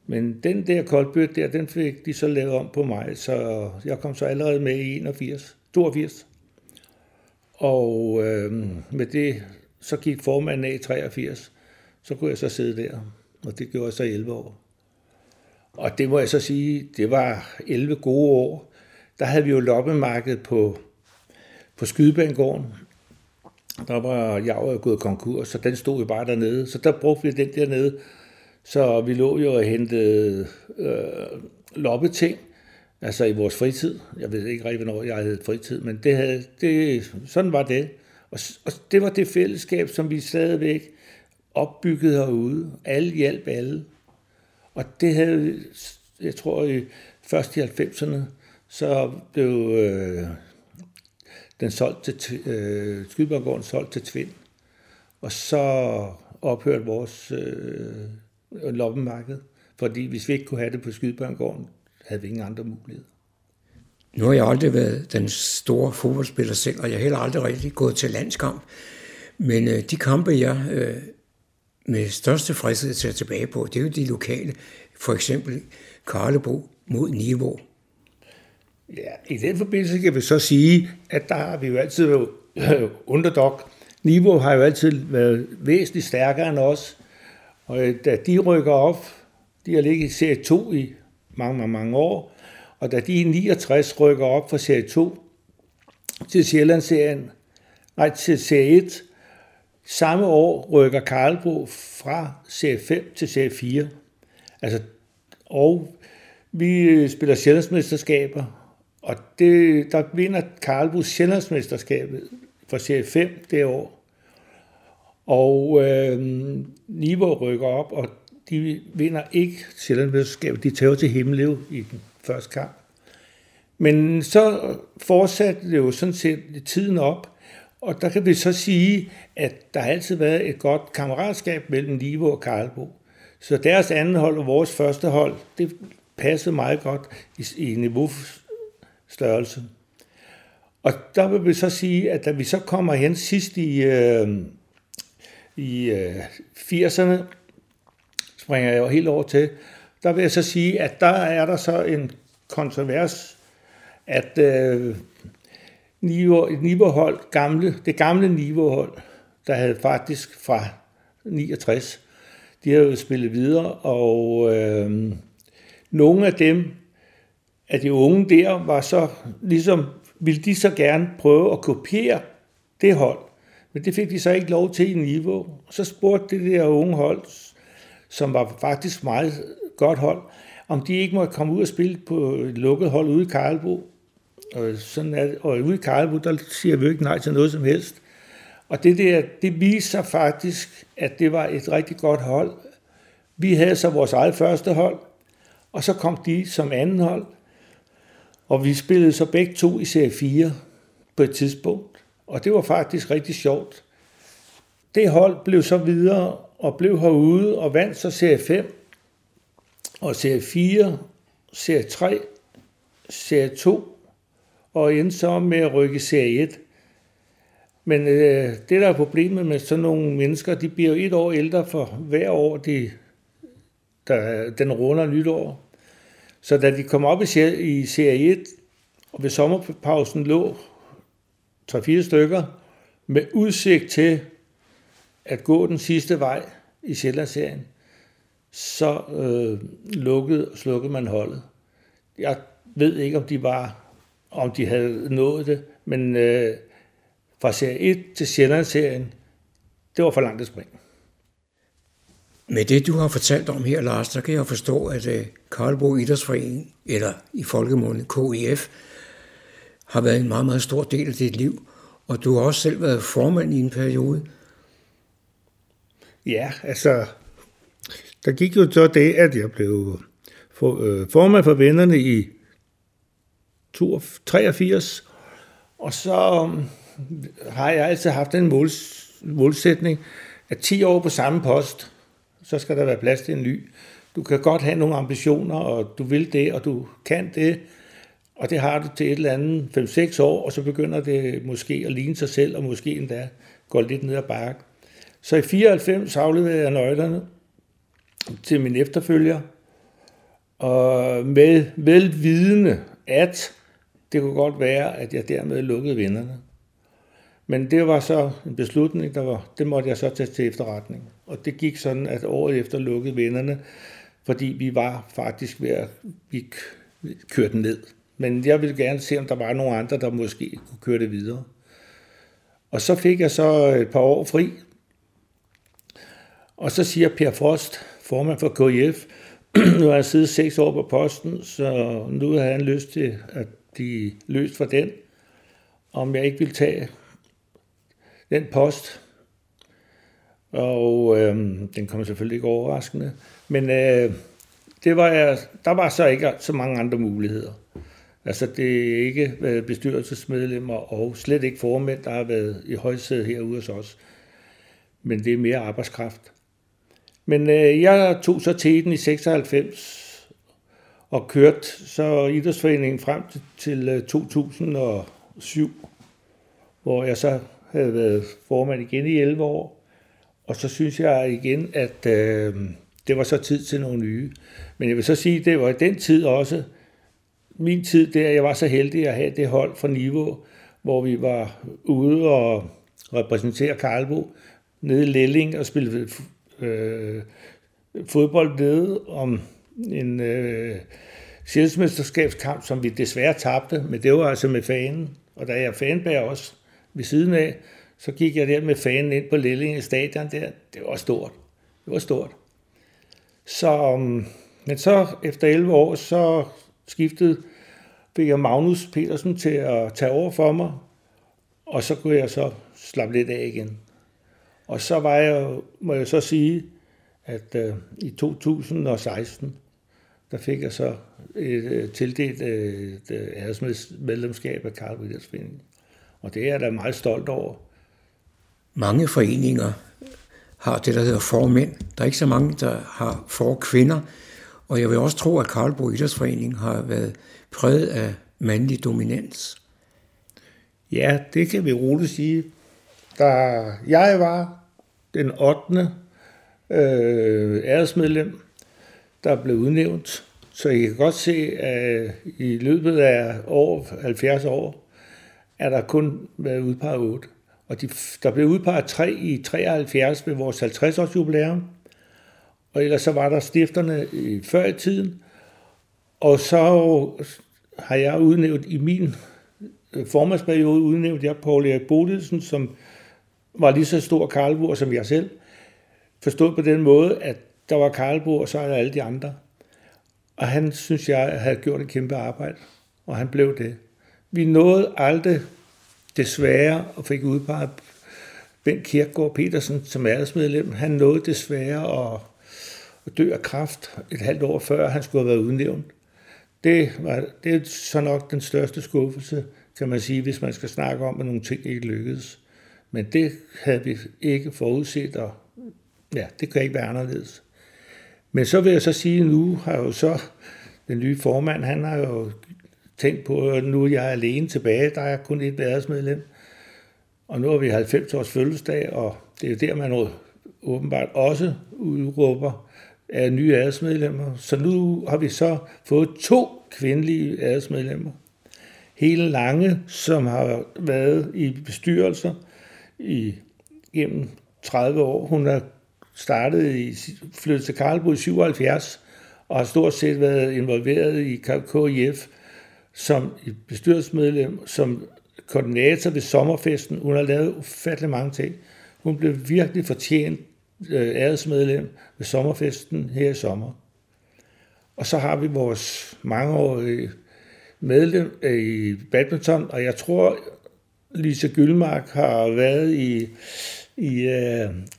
Men den der koldbøt der, den fik de så lavet om på mig, så jeg kom så allerede med i 81, 82. Og øh, med det så gik formanden af i 83, så kunne jeg så sidde der, og det gjorde jeg så 11 år. Og det må jeg så sige, det var 11 gode år. Der havde vi jo loppemarked på, på Skydebanegården. Der var jeg var gået konkurs, så den stod jo bare dernede. Så der brugte vi den dernede. Så vi lå jo og hentede øh, loppeting, altså i vores fritid. Jeg ved ikke rigtig, hvornår jeg havde fritid, men det havde, det, sådan var det. Og, og det var det fællesskab, som vi stadigvæk opbyggede herude. Alle hjalp alle. Og det havde, jeg tror, i først i 90'erne, så blev øh, den solgte til, øh, Skydebanegården solgt til Tvind. Og så ophørte vores øh, loppemarked, fordi hvis vi ikke kunne have det på Skydebanegården, havde vi ingen andre muligheder. Nu har jeg aldrig været den store fodboldspiller selv, og jeg har heller aldrig rigtig gået til landskamp. Men øh, de kampe, jeg øh, med største frihed ser tilbage på, det er jo de lokale. For eksempel Karlebo mod Niveau. Ja, i den forbindelse kan vi så sige, at der har vi jo altid været øh, underdog. Niveau har jo altid været væsentligt stærkere end os. Og øh, da de rykker op, de har ligget i serie 2 i mange, mange, mange år, og da de i 69 rykker op fra serie 2 til Sjællandsserien, nej, til serie 1, samme år rykker Karlbro fra serie 5 til serie 4. Altså, og vi øh, spiller Sjællandsmesterskaber, og det, der vinder Karlbus Sjællandsmesterskabet for serie 5 det år. Og øh, Niveau rykker op, og de vinder ikke Sjællandsmesterskabet. De tager til Himmeløv i den første kamp. Men så fortsatte det jo sådan set tiden op, Og der kan vi så sige, at der har altid været et godt kammeratskab mellem Niveau og Karlbo. Så deres anden hold og vores første hold, det passede meget godt i, i størrelse. Og der vil vi så sige, at da vi så kommer hen sidst i, øh, i øh, 80'erne, springer jeg jo helt over til, der vil jeg så sige, at der er der så en kontrovers, at øh, niveau, niveauhold, gamle, det gamle niveauhold, der havde faktisk fra 69, de har jo spillet videre, og øh, nogle af dem, at de unge der, var så ligesom, ville de så gerne prøve at kopiere det hold. Men det fik de så ikke lov til i niveau. Så spurgte det der unge hold, som var faktisk meget godt hold, om de ikke måtte komme ud og spille på et lukket hold ude i Karlbo. Og, sådan er, og ude i Karlbo, der siger vi jo ikke nej til noget som helst. Og det der, det viser faktisk, at det var et rigtig godt hold. Vi havde så vores eget første hold, og så kom de som anden hold, og vi spillede så begge to i serie 4 på et tidspunkt. Og det var faktisk rigtig sjovt. Det hold blev så videre og blev herude og vandt så serie 5, og serie 4, serie 3, serie 2, og endte så med at rykke serie 1. Men øh, det, der er problemet med sådan nogle mennesker, de bliver jo et år ældre for hver år, de, der, den runder nytår. Så da de kom op i serie, 1, og ved sommerpausen lå 3-4 stykker, med udsigt til at gå den sidste vej i Sjællandsserien, så øh, lukkede og slukkede man holdet. Jeg ved ikke, om de var, om de havde nået det, men øh, fra serie 1 til Sjællandsserien, det var for langt at springe. Med det, du har fortalt om her, Lars, der kan jeg forstå, at øh, Karlbo Idrætsforening, eller i folkemålen KIF, har været en meget, meget stor del af dit liv, og du har også selv været formand i en periode. Ja, altså, der gik jo så det, at jeg blev for, øh, formand for vennerne i 83, og så um, har jeg altid haft en måls, målsætning, at 10 år på samme post, så skal der være plads til en ny. Du kan godt have nogle ambitioner, og du vil det, og du kan det, og det har du til et eller andet 5-6 år, og så begynder det måske at ligne sig selv, og måske endda går lidt ned ad bakke. Så i 94 afleverede jeg nøglerne til min efterfølger, og med velvidende, at det kunne godt være, at jeg dermed lukkede vinderne. Men det var så en beslutning, der var, det måtte jeg så tage til efterretning. Og det gik sådan, at året efter lukkede vennerne, fordi vi var faktisk ved at vi kørte ned. Men jeg ville gerne se, om der var nogle andre, der måske kunne køre det videre. Og så fik jeg så et par år fri. Og så siger Per Frost, formand for KIF, <clears throat> nu har jeg siddet seks år på posten, så nu har han lyst til at blive løst fra den, om jeg ikke vil tage den post. Og øh, den kom selvfølgelig ikke overraskende. Men øh, det var jeg, der var så ikke så mange andre muligheder. Altså det er ikke øh, bestyrelsesmedlemmer og slet ikke formænd, der har været i højsædet herude hos os. Men det er mere arbejdskraft. Men øh, jeg tog så til den i 96 og kørte så idrætsforeningen frem til, til øh, 2007, hvor jeg så havde været formand igen i 11 år. Og så synes jeg igen, at øh, det var så tid til nogle nye. Men jeg vil så sige, at det var i den tid også, min tid der, jeg var så heldig at have det hold fra Niveau, hvor vi var ude og repræsentere Karlbo nede i Lelling og spille øh, fodbold nede om en øh, sjældsmesterskabskamp, som vi desværre tabte, men det var altså med fanen. Og der jeg fanbær også ved siden af, så gik jeg der med fanen ind på Lillinge stadion der. Det var stort. Det var stort. Så, um, men så efter 11 år, så skiftede, fik jeg Magnus Petersen til at tage over for mig, og så kunne jeg så slappe lidt af igen. Og så var jeg, må jeg så sige, at øh, i 2016, der fik jeg så et øh, tildelt uh, et øh, æresmedlemskab af Karl Witters og det er jeg da meget stolt over. Mange foreninger har det, der hedder formænd. Der er ikke så mange, der har for kvinder. Og jeg vil også tro, at Karlbro Idrætsforening har været præget af mandlig dominans. Ja, det kan vi roligt sige. Da jeg var den 8. Øh, æresmedlem, der blev udnævnt, så I kan godt se, at i løbet af år, 70 år, er der kun været udpeget 8. Og de, der blev udpeget 3 i 73 ved vores 50-års jubilæum. Og ellers så var der stifterne i, før i tiden. Og så har jeg udnævnt i min øh, formandsperiode, udnævnt jeg Paul Erik Bodilsen, som var lige så stor karlbord som jeg selv. Forstået på den måde, at der var karlbord, og så er der alle de andre. Og han synes jeg havde gjort et kæmpe arbejde, og han blev det. Vi nåede aldrig desværre og fik udpeget Bent Kirkegaard Petersen som æresmedlem. Han nåede desværre at, at dø af kræft et halvt år før han skulle have været udnævnt. Det, var, det er så nok den største skuffelse, kan man sige, hvis man skal snakke om, at nogle ting ikke lykkedes. Men det havde vi ikke forudset, og ja, det kan ikke være anderledes. Men så vil jeg så sige, at nu har jo så den nye formand, han har jo tænkt på, at nu er jeg alene tilbage, der er kun et værelsesmedlem. Og nu har vi 90 års fødselsdag, og det er jo der, man åbenbart også udråber af nye æresmedlemmer. Så nu har vi så fået to kvindelige æresmedlemmer. Hele Lange, som har været i bestyrelser i gennem 30 år. Hun er startet i, flyttet til Karlsruhe i 77, og har stort set været involveret i KIF som bestyrelsesmedlem, som koordinator ved sommerfesten. Hun har lavet ufattelig mange ting. Hun blev virkelig fortjent øh, æresmedlem ved sommerfesten her i sommer. Og så har vi vores mangeårige medlem øh, i badminton, og jeg tror, Lise Gyldmark har været i, i,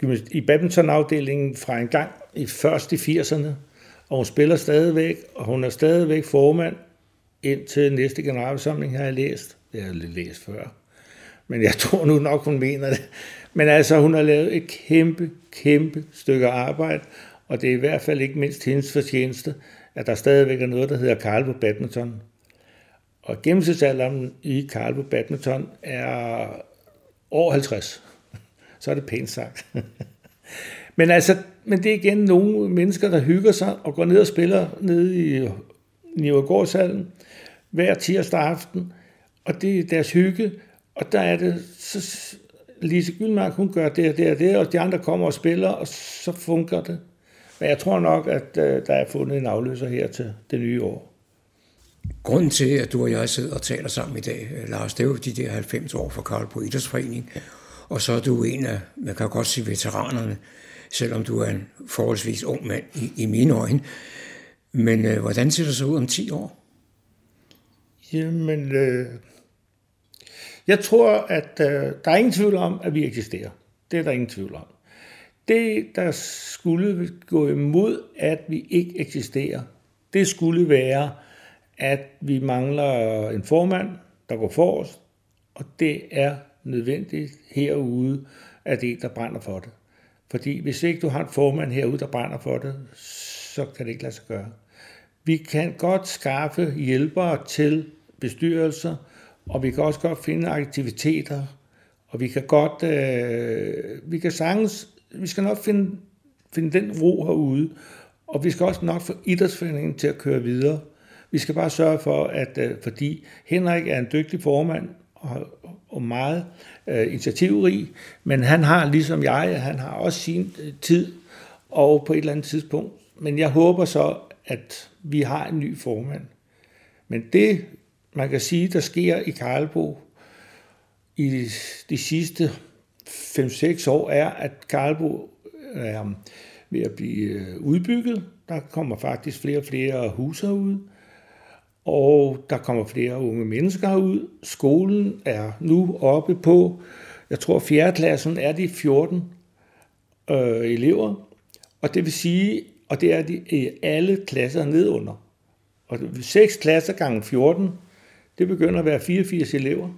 uh, i badmintonafdelingen fra en gang i først i 80'erne, og hun spiller stadigvæk, og hun er stadigvæk formand indtil næste generalforsamling, har jeg læst. Det har jeg læst før. Men jeg <laughs> tror nu nok, hun mener det. Men altså, hun har lavet et kæmpe, kæmpe stykke arbejde, og det er i hvert fald ikke mindst hendes fortjeneste, at der stadigvæk er noget, der hedder Karl på badminton. Og gennemsnitsalderen i Karl på badminton er over 50. Så er det pænt sagt. <laughs> men altså, men det er igen nogle mennesker, der hygger sig og går ned og spiller ned i Nivergårdshallen hver tirsdag aften, og det er deres hygge, og der er det, så Lise Gyldmark, hun gør det og det og det, og de andre kommer og spiller, og så fungerer det. Men jeg tror nok, at øh, der er fundet en afløser her til det nye år. Grunden til, at du og jeg sidder og taler sammen i dag, øh, Lars, det er jo de der 90 år for Karl på Idrætsforening, og så er du en af, man kan godt sige veteranerne, selvom du er en forholdsvis ung mand i, i mine øjne. Men øh, hvordan ser det så ud om 10 år? Jamen, øh, jeg tror, at øh, der er ingen tvivl om, at vi eksisterer. Det er der ingen tvivl om. Det, der skulle gå imod, at vi ikke eksisterer, det skulle være, at vi mangler en formand, der går forrest, og det er nødvendigt herude, at det der brænder for det. Fordi hvis ikke du har en formand herude, der brænder for det, så kan det ikke lade sig gøre. Vi kan godt skaffe hjælpere til bestyrelser, og vi kan også godt finde aktiviteter, og vi kan godt, øh, vi kan sagtens, vi skal nok finde, finde den ro herude, og vi skal også nok få idrætsforeningen til at køre videre. Vi skal bare sørge for, at øh, fordi Henrik er en dygtig formand, og, og meget øh, initiativrig, men han har, ligesom jeg, han har også sin øh, tid, og på et eller andet tidspunkt. Men jeg håber så, at vi har en ny formand. Men det, man kan sige, der sker i Karlbo i de sidste 5-6 år, er, at Karlbo er øh, ved at blive øh, udbygget. Der kommer faktisk flere og flere huse ud, og der kommer flere unge mennesker ud. Skolen er nu oppe på, jeg tror 4. klassen er de 14 øh, elever, og det vil sige, og det er de i alle klasser nedunder. Og 6 klasser gange 14, det begynder at være 84 elever.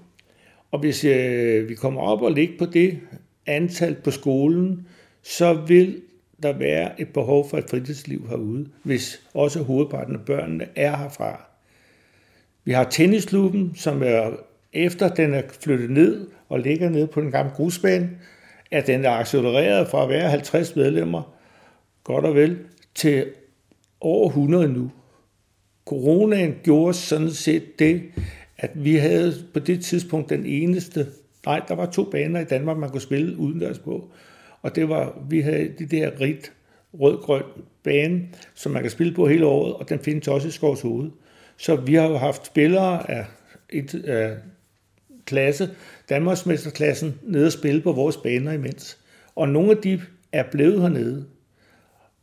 Og hvis øh, vi kommer op og ligger på det antal på skolen, så vil der være et behov for et fritidsliv herude, hvis også hovedparten af børnene er herfra. Vi har tennisklubben, som er efter den er flyttet ned og ligger nede på den gamle grusbane, at den er accelereret fra at være 50 medlemmer, godt og vel, til over 100 nu. Coronaen gjorde sådan set det, at vi havde på det tidspunkt den eneste, nej, der var to baner i Danmark, man kunne spille udendørs på. Og det var, vi havde de der rigt rød-grøn bane, som man kan spille på hele året, og den findes også i Skovs Hoved. Så vi har jo haft spillere af, et, af klasse, Danmarksmesterklassen, nede og spille på vores baner imens. Og nogle af de er blevet hernede.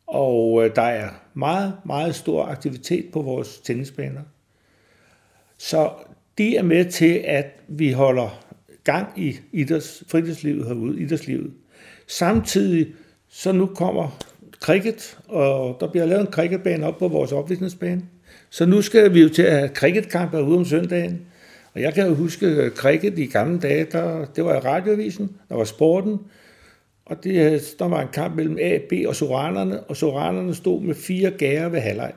Og øh, der er meget, meget stor aktivitet på vores tennisbaner. Så de er med til, at vi holder gang i idræts, fritidslivet herude, idrætslivet. Samtidig, så nu kommer cricket, og der bliver lavet en cricketbane op på vores opvisningsbane. Så nu skal vi jo til at have cricketkampe ude om søndagen. Og jeg kan jo huske cricket i gamle dage, der, det var i radioavisen, der var sporten, og det, øh, der var en kamp mellem A, B og Soranerne, og Soranerne stod med fire gære ved halvleg.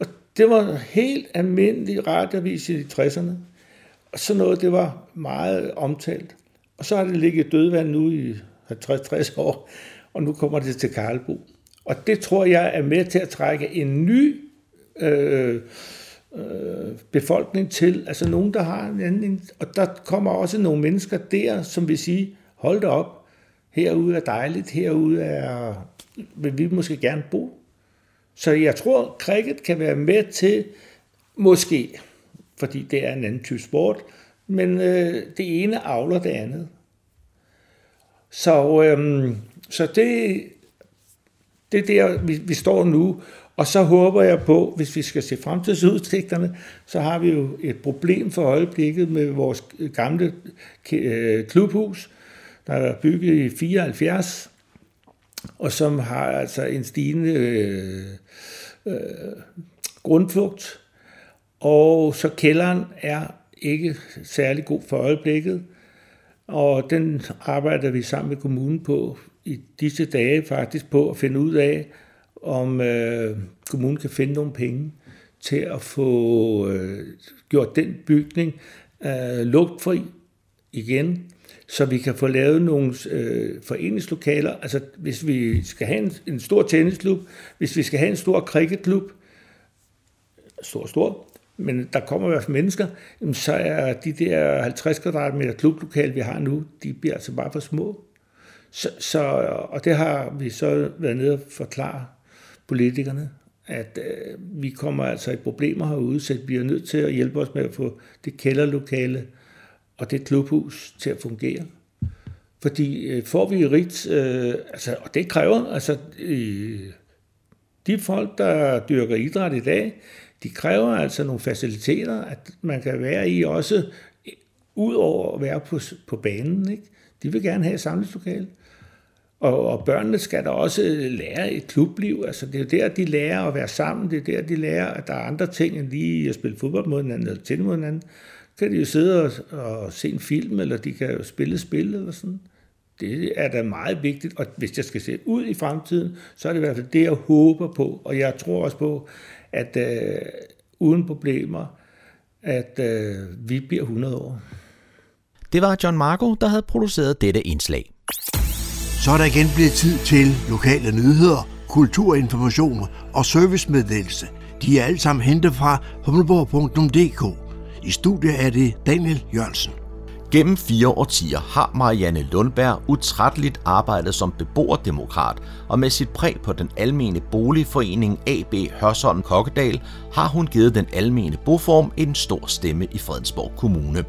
Og det var helt almindelig radiovis i 60'erne. Og så noget, det var meget omtalt. Og så har det ligget dødvand nu i 50-60 år, og nu kommer det til Karlbo. Og det tror jeg er med til at trække en ny øh, øh, befolkning til, altså nogen, der har en anden, og der kommer også nogle mennesker der, som vil sige, hold da op, herude er dejligt, herude er, vil vi måske gerne bo. Så jeg tror, cricket kan være med til, måske, fordi det er en anden type sport, men øh, det ene avler det andet. Så, øhm, så det, det er der, vi, vi står nu, og så håber jeg på, hvis vi skal se fremtidsudsigterne, så har vi jo et problem for øjeblikket med vores gamle øh, klubhus, der er bygget i 74, og som har altså en stigende øh, øh, grundflugt. Og så kælderen er ikke særlig god for øjeblikket, og den arbejder vi sammen med kommunen på i disse dage faktisk på at finde ud af, om øh, kommunen kan finde nogle penge til at få øh, gjort den bygning øh, lugtfri igen, så vi kan få lavet nogle øh, foreningslokaler. Altså hvis vi skal have en, en stor tennisklub, hvis vi skal have en stor cricketklub, stor, stor, men der kommer i hvert fald mennesker, så er de der 50 kvadratmeter klublokale, vi har nu, de bliver altså bare for små. Så, så, og det har vi så været nede og forklare politikerne, at øh, vi kommer altså i problemer herude, så vi bliver nødt til at hjælpe os med at få det kælderlokale og det klubhus til at fungere. Fordi øh, får vi rigt, øh, altså, og det kræver, altså øh, de folk, der dyrker idræt i dag, de kræver altså nogle faciliteter, at man kan være i også, øh, ud over at være på, på banen. Ikke? De vil gerne have et samlingslokale. Og, og børnene skal da også øh, lære et klubliv. Altså, det er jo der, de lærer at være sammen. Det er der, de lærer, at der er andre ting end lige at spille fodbold mod hinanden eller til mod hinanden. Kan de jo sidde og, og se en film, eller de kan jo spille spil eller sådan. Det er da meget vigtigt, og hvis jeg skal se ud i fremtiden, så er det i hvert fald det, jeg håber på. Og jeg tror også på, at øh, uden problemer, at øh, vi bliver 100 år. Det var John Marco, der havde produceret dette indslag. Så er der igen blevet tid til lokale nyheder, kulturinformationer og servicemeddelelse. De er alle sammen hentet fra humleborg.dk. I studiet er det Daniel Jørgensen. Gennem fire årtier har Marianne Lundberg utrætteligt arbejdet som beboerdemokrat, og med sit præg på den almene boligforening AB Hørsholm Kokkedal har hun givet den almene boform en stor stemme i Fredensborg Kommune.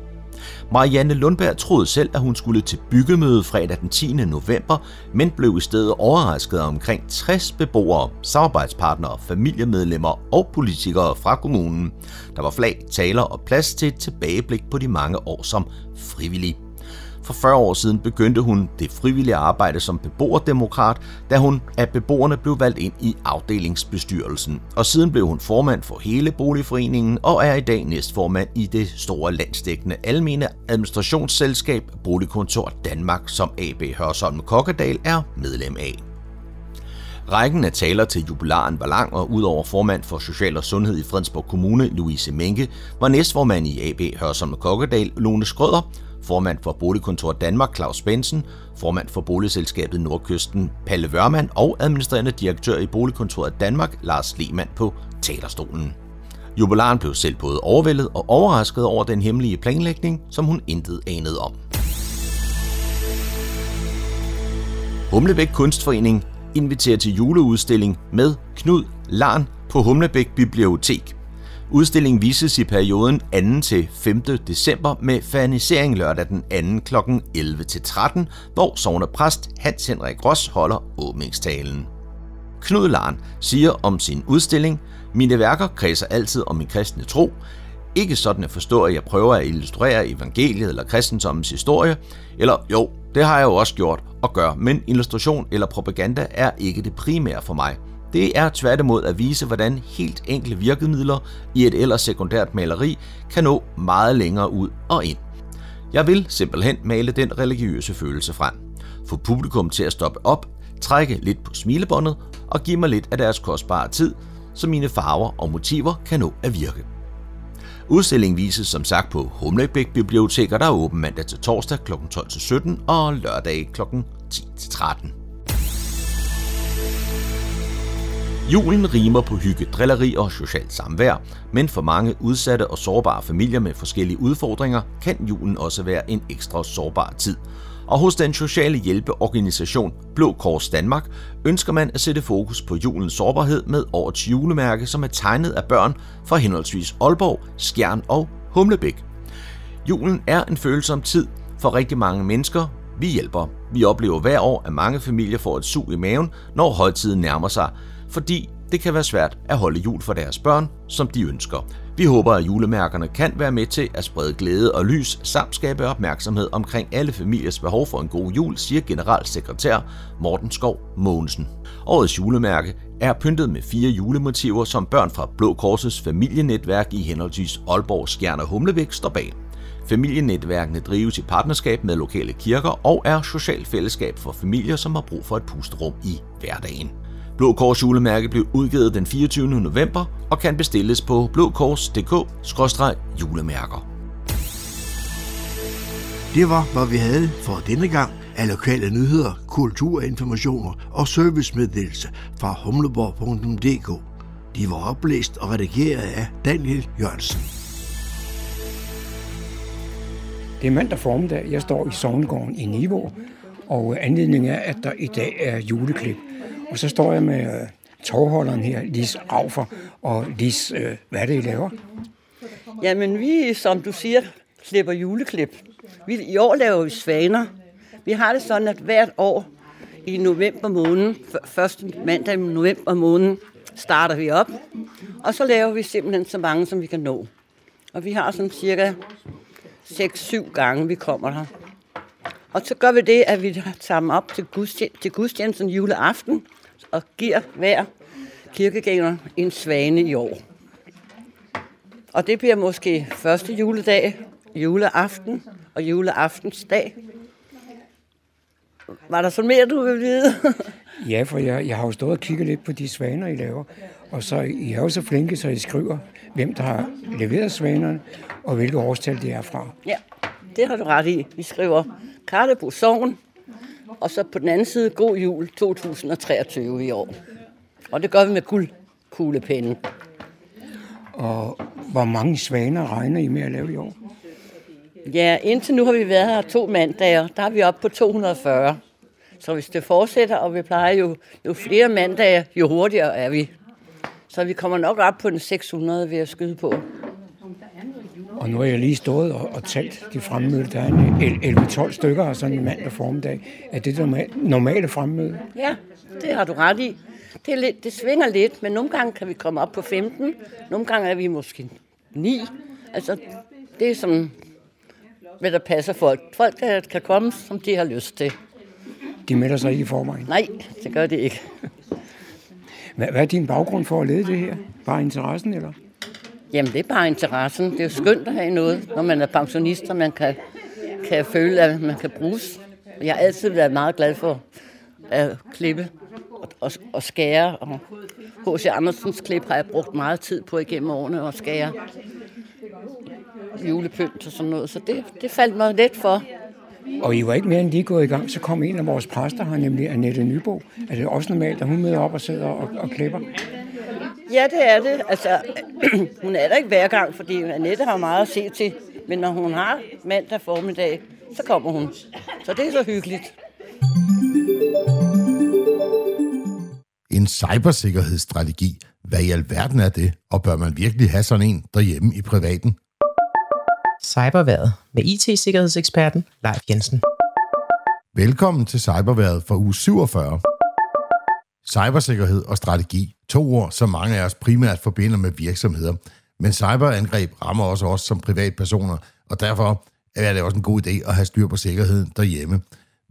Marianne Lundberg troede selv, at hun skulle til byggemøde fredag den 10. november, men blev i stedet overrasket af omkring 60 beboere, samarbejdspartnere, familiemedlemmer og politikere fra kommunen. Der var flag, taler og plads til et tilbageblik på de mange år som frivillig. For 40 år siden begyndte hun det frivillige arbejde som beboerdemokrat, da hun af beboerne blev valgt ind i afdelingsbestyrelsen. Og siden blev hun formand for hele boligforeningen og er i dag næstformand i det store landsdækkende almene administrationsselskab Boligkontor Danmark, som AB Hørsholm Kokkedal er medlem af. Rækken af taler til jubilaren var lang, og udover formand for Social og Sundhed i Fredensborg Kommune, Louise Menke, var næstformand i AB Hørsholm Kokkedal, Lone Skrøder, formand for Boligkontor Danmark, Claus Bensen, formand for Boligselskabet Nordkysten, Palle Vørmand og administrerende direktør i Boligkontoret Danmark, Lars Lehmann på talerstolen. Jubilaren blev selv både overvældet og overrasket over den hemmelige planlægning, som hun intet anede om. Humlebæk Kunstforening inviterer til juleudstilling med Knud Larn på Humlebæk Bibliotek. Udstillingen vises i perioden 2. til 5. december med fanisering lørdag den 2. kl. 11 til 13, hvor sovnepræst Hans Henrik Ross holder åbningstalen. Knud Larn siger om sin udstilling, mine værker kredser altid om min kristne tro, ikke sådan at forstå, at jeg prøver at illustrere evangeliet eller kristendommens historie, eller jo, det har jeg jo også gjort og gør, men illustration eller propaganda er ikke det primære for mig. Det er tværtimod at vise, hvordan helt enkle virkemidler i et ellers sekundært maleri kan nå meget længere ud og ind. Jeg vil simpelthen male den religiøse følelse frem. Få publikum til at stoppe op, trække lidt på smilebåndet og give mig lidt af deres kostbare tid, så mine farver og motiver kan nå at virke. Udstillingen vises som sagt på Humlebæk Biblioteker, der er åben mandag til torsdag kl. 12-17 og lørdag kl. 10-13. Julen rimer på hygge, drilleri og socialt samvær, men for mange udsatte og sårbare familier med forskellige udfordringer kan julen også være en ekstra sårbar tid. Og hos den sociale hjælpeorganisation Blå Kors Danmark ønsker man at sætte fokus på julens sårbarhed med årets julemærke, som er tegnet af børn fra henholdsvis Aalborg, Skjern og Humlebæk. Julen er en følsom tid for rigtig mange mennesker. Vi hjælper. Vi oplever hver år, at mange familier får et sug i maven, når højtiden nærmer sig, fordi det kan være svært at holde jul for deres børn, som de ønsker. Vi håber, at julemærkerne kan være med til at sprede glæde og lys, samt skabe opmærksomhed omkring alle familiers behov for en god jul, siger generalsekretær Morten Skov Mogensen. Årets julemærke er pyntet med fire julemotiver, som børn fra Blå Korsets familienetværk i henholdsvis Aalborg, Skjern og Humlevæk står bag. Familienetværkene drives i partnerskab med lokale kirker og er socialt fællesskab for familier, som har brug for et pusterum i hverdagen. Blå Kors julemærke blev udgivet den 24. november og kan bestilles på blåkors.dk-julemærker. Det var, hvad vi havde for denne gang af lokale nyheder, kulturinformationer og servicemeddelelse fra humleborg.dk. De var oplæst og redigeret af Daniel Jørgensen. Det er mandag formiddag. Jeg står i Sovngården i Niveau, og anledningen er, at der i dag er juleklip. Og så står jeg med øh, tovholderen her, Lis Raufer. Og Lis, øh, hvad er det, I laver? Jamen, vi, som du siger, klipper juleklip. Vi, I år laver vi svaner. Vi har det sådan, at hvert år i november måned, første mandag i november måned, starter vi op. Og så laver vi simpelthen så mange, som vi kan nå. Og vi har sådan cirka 6-7 gange, vi kommer her. Og så gør vi det, at vi tager dem op til, gudstjen- til gudstjenesten juleaften og giver hver kirkegænger en svane i år. Og det bliver måske første juledag, juleaften og juleaftensdag. Var der så mere, du vil vide? <laughs> ja, for jeg, jeg har jo stået og kigget lidt på de svaner, I laver. Og så I er jo så flinke, så I skriver, hvem der har leveret svanerne, og hvilke årstal det er fra. Ja, det har du ret i. Vi skriver Karlebo Sogn, og så på den anden side God Jul 2023 i år. Og det gør vi med guldkuglepenne. Og hvor mange svaner regner I med at lave i år? Ja, indtil nu har vi været her to mandage, der er vi oppe på 240. Så hvis det fortsætter, og vi plejer jo, jo flere mandage, jo hurtigere er vi. Så vi kommer nok op på den 600 ved at skyde på. Og nu har jeg lige stået og, og talt de fremmøde. Der er 11-12 stykker sådan en mandag formiddag. Er det det normale fremmøde? Ja, det har du ret i. Det, er lidt, det svinger lidt, men nogle gange kan vi komme op på 15. Nogle gange er vi måske 9. Altså, det er som hvad der passer folk. Folk kan, kan komme, som de har lyst til. De melder sig ikke i forvejen? Nej, det gør de ikke. Hvad, hvad er din baggrund for at lede det her? Bare interessen, eller? Jamen, det er bare interessen. Det er jo skønt at have noget, når man er pensionist, og man kan, kan føle, at man kan bruges. Jeg har altid været meget glad for at klippe og, og, og skære. Og H.C. Andersens klip har jeg brugt meget tid på igennem årene at skære julepynt og sådan noget. Så det, det faldt mig let for. Og I var ikke mere end lige gået i gang, så kom en af vores præster her, nemlig Annette Nybo. Er det også normalt, at hun møder op og sidder og, og klipper? Ja, det er det. Altså, <clears throat> hun er der ikke hver gang, fordi Annette har meget at se til. Men når hun har mandag formiddag, så kommer hun. Så det er så hyggeligt. En cybersikkerhedsstrategi. Hvad i alverden er det? Og bør man virkelig have sådan en derhjemme i privaten? Cyberværet med IT-sikkerhedseksperten Leif Jensen. Velkommen til Cyberværet for uge 47. Cybersikkerhed og strategi. To ord, som mange af os primært forbinder med virksomheder. Men cyberangreb rammer også os som privatpersoner, og derfor er det også en god idé at have styr på sikkerheden derhjemme.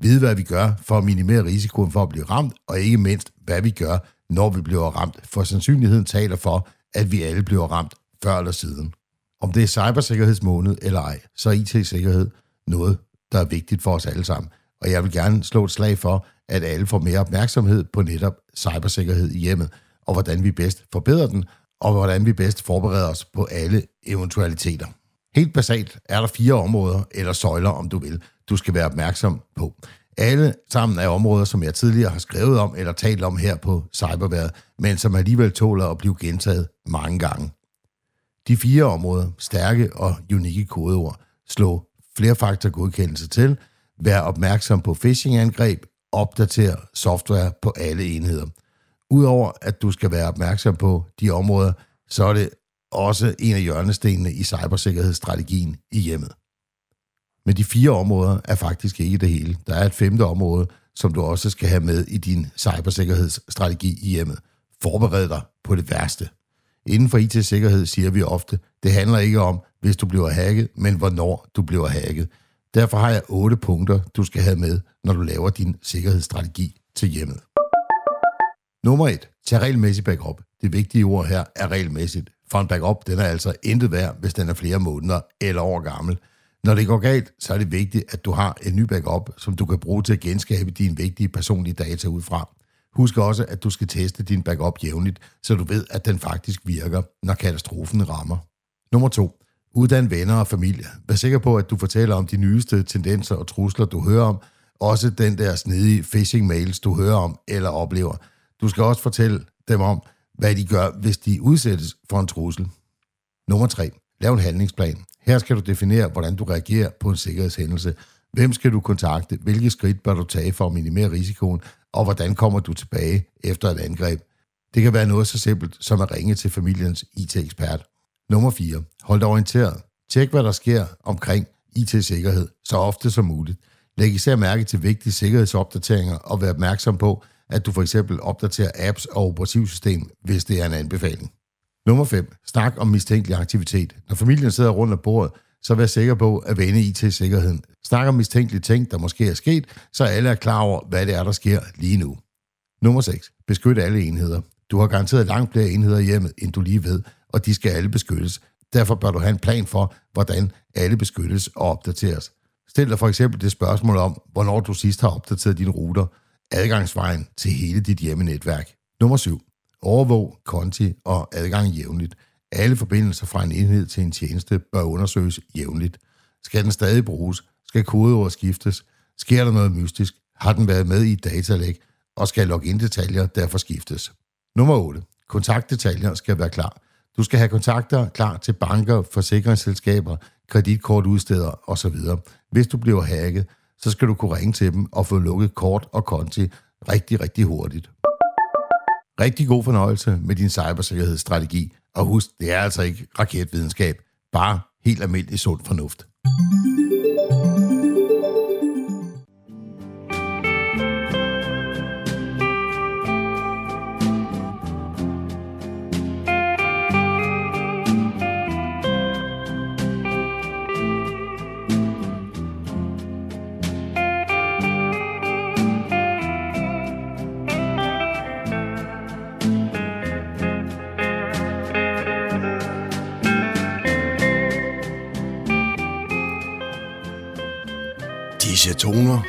Vide, hvad vi gør for at minimere risikoen for at blive ramt, og ikke mindst, hvad vi gør, når vi bliver ramt, for sandsynligheden taler for, at vi alle bliver ramt før eller siden. Om det er cybersikkerhedsmåned eller ej, så er IT-sikkerhed noget, der er vigtigt for os alle sammen. Og jeg vil gerne slå et slag for, at alle får mere opmærksomhed på netop cybersikkerhed i hjemmet, og hvordan vi bedst forbedrer den, og hvordan vi bedst forbereder os på alle eventualiteter. Helt basalt er der fire områder, eller søjler om du vil, du skal være opmærksom på. Alle sammen er områder, som jeg tidligere har skrevet om eller talt om her på Cyberværet, men som alligevel tåler at blive gentaget mange gange. De fire områder, stærke og unikke kodeord, slå flerfaktor godkendelse til, vær opmærksom på phishing-angreb, opdater software på alle enheder. Udover at du skal være opmærksom på de områder, så er det også en af hjørnestenene i cybersikkerhedsstrategien i hjemmet. Men de fire områder er faktisk ikke det hele. Der er et femte område, som du også skal have med i din cybersikkerhedsstrategi i hjemmet. Forbered dig på det værste. Inden for IT-sikkerhed siger vi ofte, det handler ikke om, hvis du bliver hacket, men hvornår du bliver hacket. Derfor har jeg otte punkter, du skal have med, når du laver din sikkerhedsstrategi til hjemmet. Nummer 1. Tag regelmæssigt backup. Det vigtige ord her er regelmæssigt. For en backup, den er altså intet værd, hvis den er flere måneder eller år gammel. Når det går galt, så er det vigtigt, at du har en ny backup, som du kan bruge til at genskabe dine vigtige personlige data ud fra. Husk også, at du skal teste din backup jævnligt, så du ved, at den faktisk virker, når katastrofen rammer. Nummer 2. Uddan venner og familie. Vær sikker på, at du fortæller om de nyeste tendenser og trusler, du hører om. Også den der snedige phishing-mails, du hører om eller oplever. Du skal også fortælle dem om, hvad de gør, hvis de udsættes for en trussel. Nummer 3. Lav en handlingsplan. Her skal du definere, hvordan du reagerer på en sikkerhedshændelse. Hvem skal du kontakte? Hvilke skridt bør du tage for at minimere risikoen? Og hvordan kommer du tilbage efter et angreb? Det kan være noget så simpelt som at ringe til familiens IT-ekspert. Nummer 4. Hold dig orienteret. Tjek, hvad der sker omkring IT-sikkerhed så ofte som muligt. Læg især mærke til vigtige sikkerhedsopdateringer og vær opmærksom på, at du for eksempel opdaterer apps og operativsystem, hvis det er en anbefaling. Nummer 5. Snak om mistænkelig aktivitet. Når familien sidder rundt om bordet, så vær sikker på at vende IT-sikkerheden. Snak om mistænkelige ting, der måske er sket, så alle er klar over, hvad det er, der sker lige nu. Nummer 6. Beskyt alle enheder. Du har garanteret langt flere enheder hjemme, end du lige ved, og de skal alle beskyttes. Derfor bør du have en plan for, hvordan alle beskyttes og opdateres. Stil dig for eksempel det spørgsmål om, hvornår du sidst har opdateret dine ruter, adgangsvejen til hele dit hjemmenetværk. Nummer 7. Overvåg konti og adgang jævnligt. Alle forbindelser fra en enhed til en tjeneste bør undersøges jævnligt. Skal den stadig bruges? Skal kodeord skiftes? Sker der noget mystisk? Har den været med i et datalæg? Og skal login-detaljer derfor skiftes? Nummer 8. Kontaktdetaljer skal være klar. Du skal have kontakter klar til banker, forsikringsselskaber, kreditkortudsteder osv. Hvis du bliver hacket, så skal du kunne ringe til dem og få lukket kort og konti rigtig, rigtig hurtigt. Rigtig god fornøjelse med din cybersikkerhedsstrategi, og husk, det er altså ikke raketvidenskab, bare helt almindelig sund fornuft.